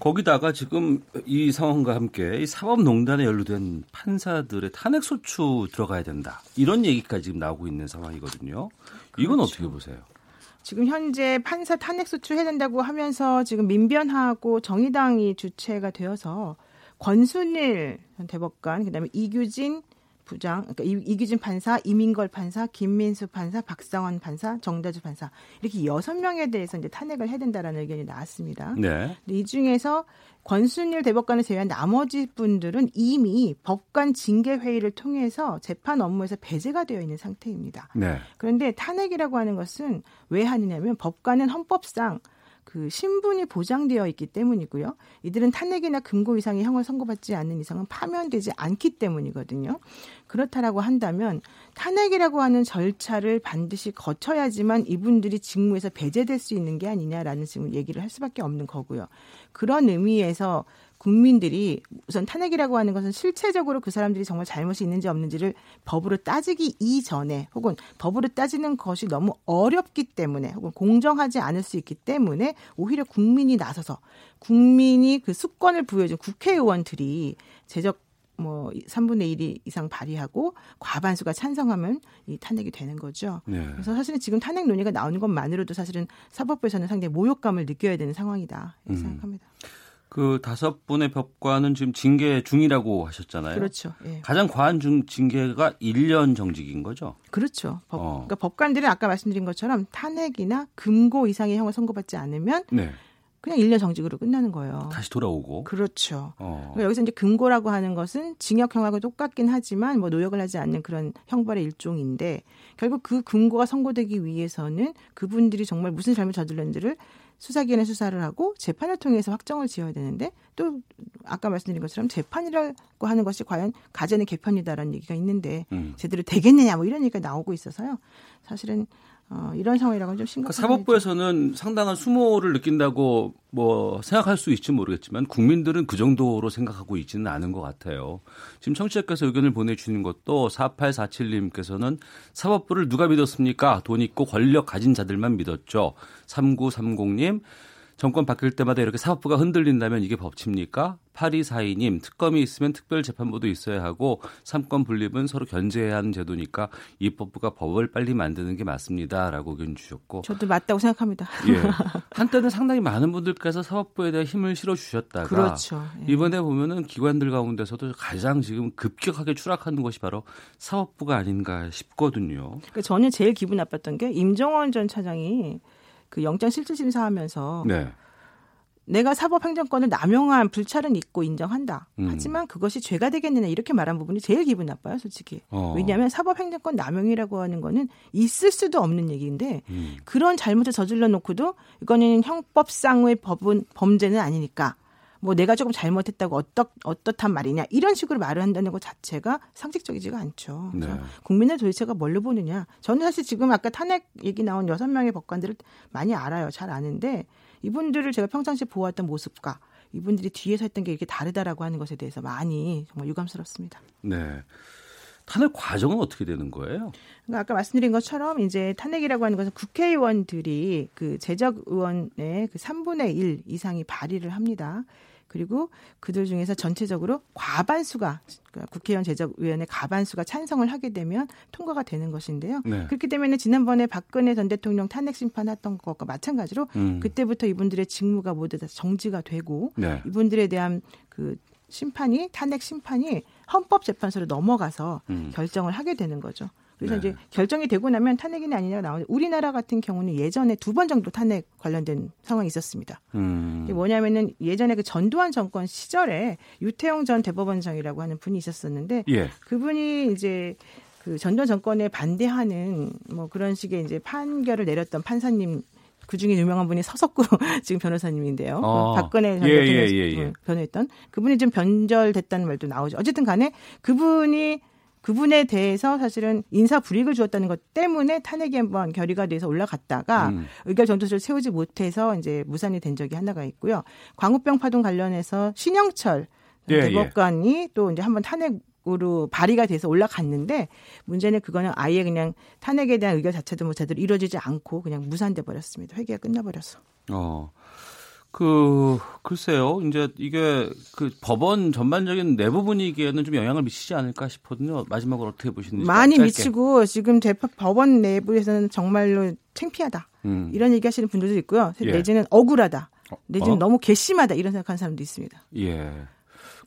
거기다가 지금 이 상황과 함께 이 사법농단에 연루된 판사들의 탄핵소추 들어가야 된다 이런 얘기까지 지금 나오고 있는 상황이거든요. 이건 그렇죠. 어떻게 보세요? 지금 현재 판사 탄핵소추 해야 된다고 하면서 지금 민변하고 정의당이 주체가 되어서 권순일 대법관 그다음에 이규진 부장, 그러니까 이기준 판사, 이민걸 판사, 김민수 판사, 박상원 판사, 정다주 판사 이렇게 여섯 명에 대해서 이제 탄핵을 해야 된다라는 의견이 나왔습니다. 네. 이 중에서 권순일 대법관을 제외한 나머지 분들은 이미 법관 징계 회의를 통해서 재판 업무에서 배제가 되어 있는 상태입니다. 네. 그런데 탄핵이라고 하는 것은 왜 하느냐면 법관은 헌법상 그 신분이 보장되어 있기 때문이고요. 이들은 탄핵이나 금고 이상의 형을 선고받지 않는 이상은 파면되지 않기 때문이거든요. 그렇다라고 한다면 탄핵이라고 하는 절차를 반드시 거쳐야지만 이분들이 직무에서 배제될 수 있는 게 아니냐라는 지금 얘기를 할 수밖에 없는 거고요. 그런 의미에서 국민들이 우선 탄핵이라고 하는 것은 실체적으로 그 사람들이 정말 잘못이 있는지 없는지를 법으로 따지기 이전에 혹은 법으로 따지는 것이 너무 어렵기 때문에 혹은 공정하지 않을 수 있기 때문에 오히려 국민이 나서서 국민이 그 수권을 부여준 국회의원들이 제적 뭐 3분의 1이 이상 발의하고 과반수가 찬성하면 이 탄핵이 되는 거죠. 네. 그래서 사실은 지금 탄핵 논의가 나오는 것만으로도 사실은 사법부에서는 상당히 모욕감을 느껴야 되는 상황이다 이렇게 음. 생각합니다. 그 다섯 분의 법관은 지금 징계 중이라고 하셨잖아요. 그렇죠. 예. 가장 과한 중 징계가 1년 정직인 거죠. 그렇죠. 법, 어. 그러니까 법관들은 아까 말씀드린 것처럼 탄핵이나 금고 이상의 형을 선고받지 않으면 네. 그냥 1년 정직으로 끝나는 거예요. 다시 돌아오고. 그렇죠. 어. 그러니까 여기서 이제 금고라고 하는 것은 징역형하고 똑같긴 하지만 뭐 노역을 하지 않는 그런 형벌의 일종인데 결국 그 금고가 선고되기 위해서는 그분들이 정말 무슨 잘못 저질렀는지를 수사기관에 수사를 하고 재판을 통해서 확정을 지어야 되는데 또 아까 말씀드린 것처럼 재판이라고 하는 것이 과연 가전의 개편이다라는 얘기가 있는데 음. 제대로 되겠느냐 뭐 이런 얘기가 나오고 있어서요. 사실은 어, 이런 상황이라고는 좀 심각한. 그러니까 사법부에서는 상당한 수모를 느낀다고 뭐 생각할 수 있지 모르겠지만 국민들은 그 정도로 생각하고 있지는 않은 것 같아요. 지금 청취자께서 의견을 보내주시는 것도 4847님께서는 사법부를 누가 믿었습니까? 돈 있고 권력 가진 자들만 믿었죠. 3930님 정권 바뀔 때마다 이렇게 사법부가 흔들린다면 이게 법치입니까? 8242님, 특검이 있으면 특별재판부도 있어야 하고 삼권 분립은 서로 견제해야 하는 제도니까 입법부가 법을 빨리 만드는 게 맞습니다. 라고 의견 주셨고. 저도 맞다고 생각합니다. 예. 한때는 상당히 많은 분들께서 사법부에 대해 힘을 실어 주셨다가. 그렇죠. 예. 이번에 보면은 기관들 가운데서도 가장 지금 급격하게 추락하는 것이 바로 사법부가 아닌가 싶거든요. 그러니까 저는 제일 기분 나빴던 게 임정원 전 차장이 그 영장 실질 심사하면서 네. 내가 사법행정권을 남용한 불찰은 있고 인정한다. 음. 하지만 그것이 죄가 되겠느냐 이렇게 말한 부분이 제일 기분 나빠요, 솔직히. 어. 왜냐하면 사법행정권 남용이라고 하는 거는 있을 수도 없는 얘기인데 음. 그런 잘못을 저질러 놓고도 이거는 형법상의 법은 범죄는 아니니까 뭐 내가 조금 잘못했다고 어떻 어떻단 말이냐 이런 식으로 말을 한다는 것 자체가 상식적이지가 않죠. 네. 국민의 도대체가 뭘로 보느냐. 저는 사실 지금 아까 탄핵 얘기 나온 여섯 명의 법관들을 많이 알아요. 잘 아는데 이분들을 제가 평상시에 보았던 모습과 이분들이 뒤에서 했던 게 이렇게 다르다라고 하는 것에 대해서 많이 정말 유감스럽습니다. 네. 탄핵 과정은 어떻게 되는 거예요? 그러니까 아까 말씀드린 것처럼 이제 탄핵이라고 하는 것은 국회의원들이 그 재적 의원의 그 3분의 1 이상이 발의를 합니다. 그리고 그들 중에서 전체적으로 과반수가 그러니까 국회의원 제적위원회 과반수가 찬성을 하게 되면 통과가 되는 것인데요. 네. 그렇기 때문에 지난번에 박근혜 전 대통령 탄핵 심판했던 것과 마찬가지로 음. 그때부터 이분들의 직무가 모두 다 정지가 되고 네. 이분들에 대한 그 심판이 탄핵 심판이 헌법재판소로 넘어가서 음. 결정을 하게 되는 거죠. 그래서 네. 이제 결정이 되고 나면 탄핵이냐 아니냐가 나오는데 우리나라 같은 경우는 예전에 두 번 정도 탄핵 관련된 상황이 있었습니다. 음. 뭐냐면은 예전에 그 전두환 정권 시절에 유태용 전 대법원장이라고 하는 분이 있었었는데 예. 그분이 이제 그 전두환 정권에 반대하는 뭐 그런 식의 이제 판결을 내렸던 판사님 그 중에 유명한 분이 서석구 <laughs> 지금 변호사님인데요. 어. 박근혜 전 대통령 예, 예, 예, 예. 변호했던 그분이 좀 변절됐다는 말도 나오죠. 어쨌든 간에 그분이 그분에 대해서 사실은 인사 불이익을 주었다는 것 때문에 탄핵이 한번 결의가 돼서 올라갔다가 음. 의결 전투를 세우지 못해서 이제 무산이 된 적이 하나가 있고요. 광우병 파동 관련해서 신영철 예, 예. 대법관이 예. 또 이제 한번 탄핵 으로 발의가 돼서 올라갔는데 문제는 그거는 아예 그냥 탄핵에 대한 의결 자체도 뭐 제대로 이루어지지 않고 그냥 무산돼 버렸습니다. 회계가 끝나버렸어. 어. 그 글쎄요. 이제 이게 그 법원 전반적인 내부 분위기에는 좀 영향을 미치지 않을까 싶거든요. 마지막으로 어떻게 보시는지 많이 짧게. 미치고 지금 대법 법원 내부에서는 정말로 창피하다. 음. 이런 얘기하시는 분들도 있고요. 예. 내지는 억울하다. 내지는 어? 너무 괘씸하다 이런 생각하는 사람도 있습니다. 예.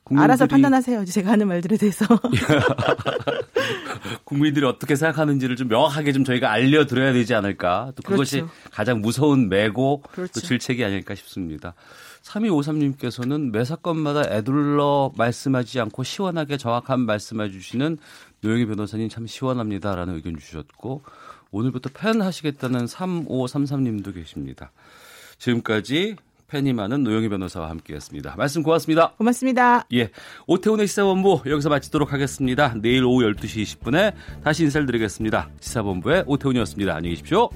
국민들이... 알아서 판단하세요. 제가 하는 말들에 대해서. <laughs> 국민들이 어떻게 생각하는지를 좀 명확하게 좀 저희가 알려드려야 되지 않을까. 또 그것이 그렇죠. 가장 무서운 매고 그렇죠. 또 질책이 아닐까 싶습니다. 3253님께서는 매 사건마다 애둘러 말씀하지 않고 시원하게 정확한 말씀해 주시는 노영희 변호사님 참 시원합니다라는 의견 주셨고 오늘부터 팬 하시겠다는 3533님도 계십니다. 지금까지 팬이 많은 노영희 변호사와 함께했습니다. 말씀 고맙습니다. 고맙습니다. 예, 오태훈의 시사본부 여기서 마치도록 하겠습니다. 내일 오후 12시 20분에 다시 인사를 드리겠습니다. 시사본부의 오태훈이었습니다. 안녕히 계십시오.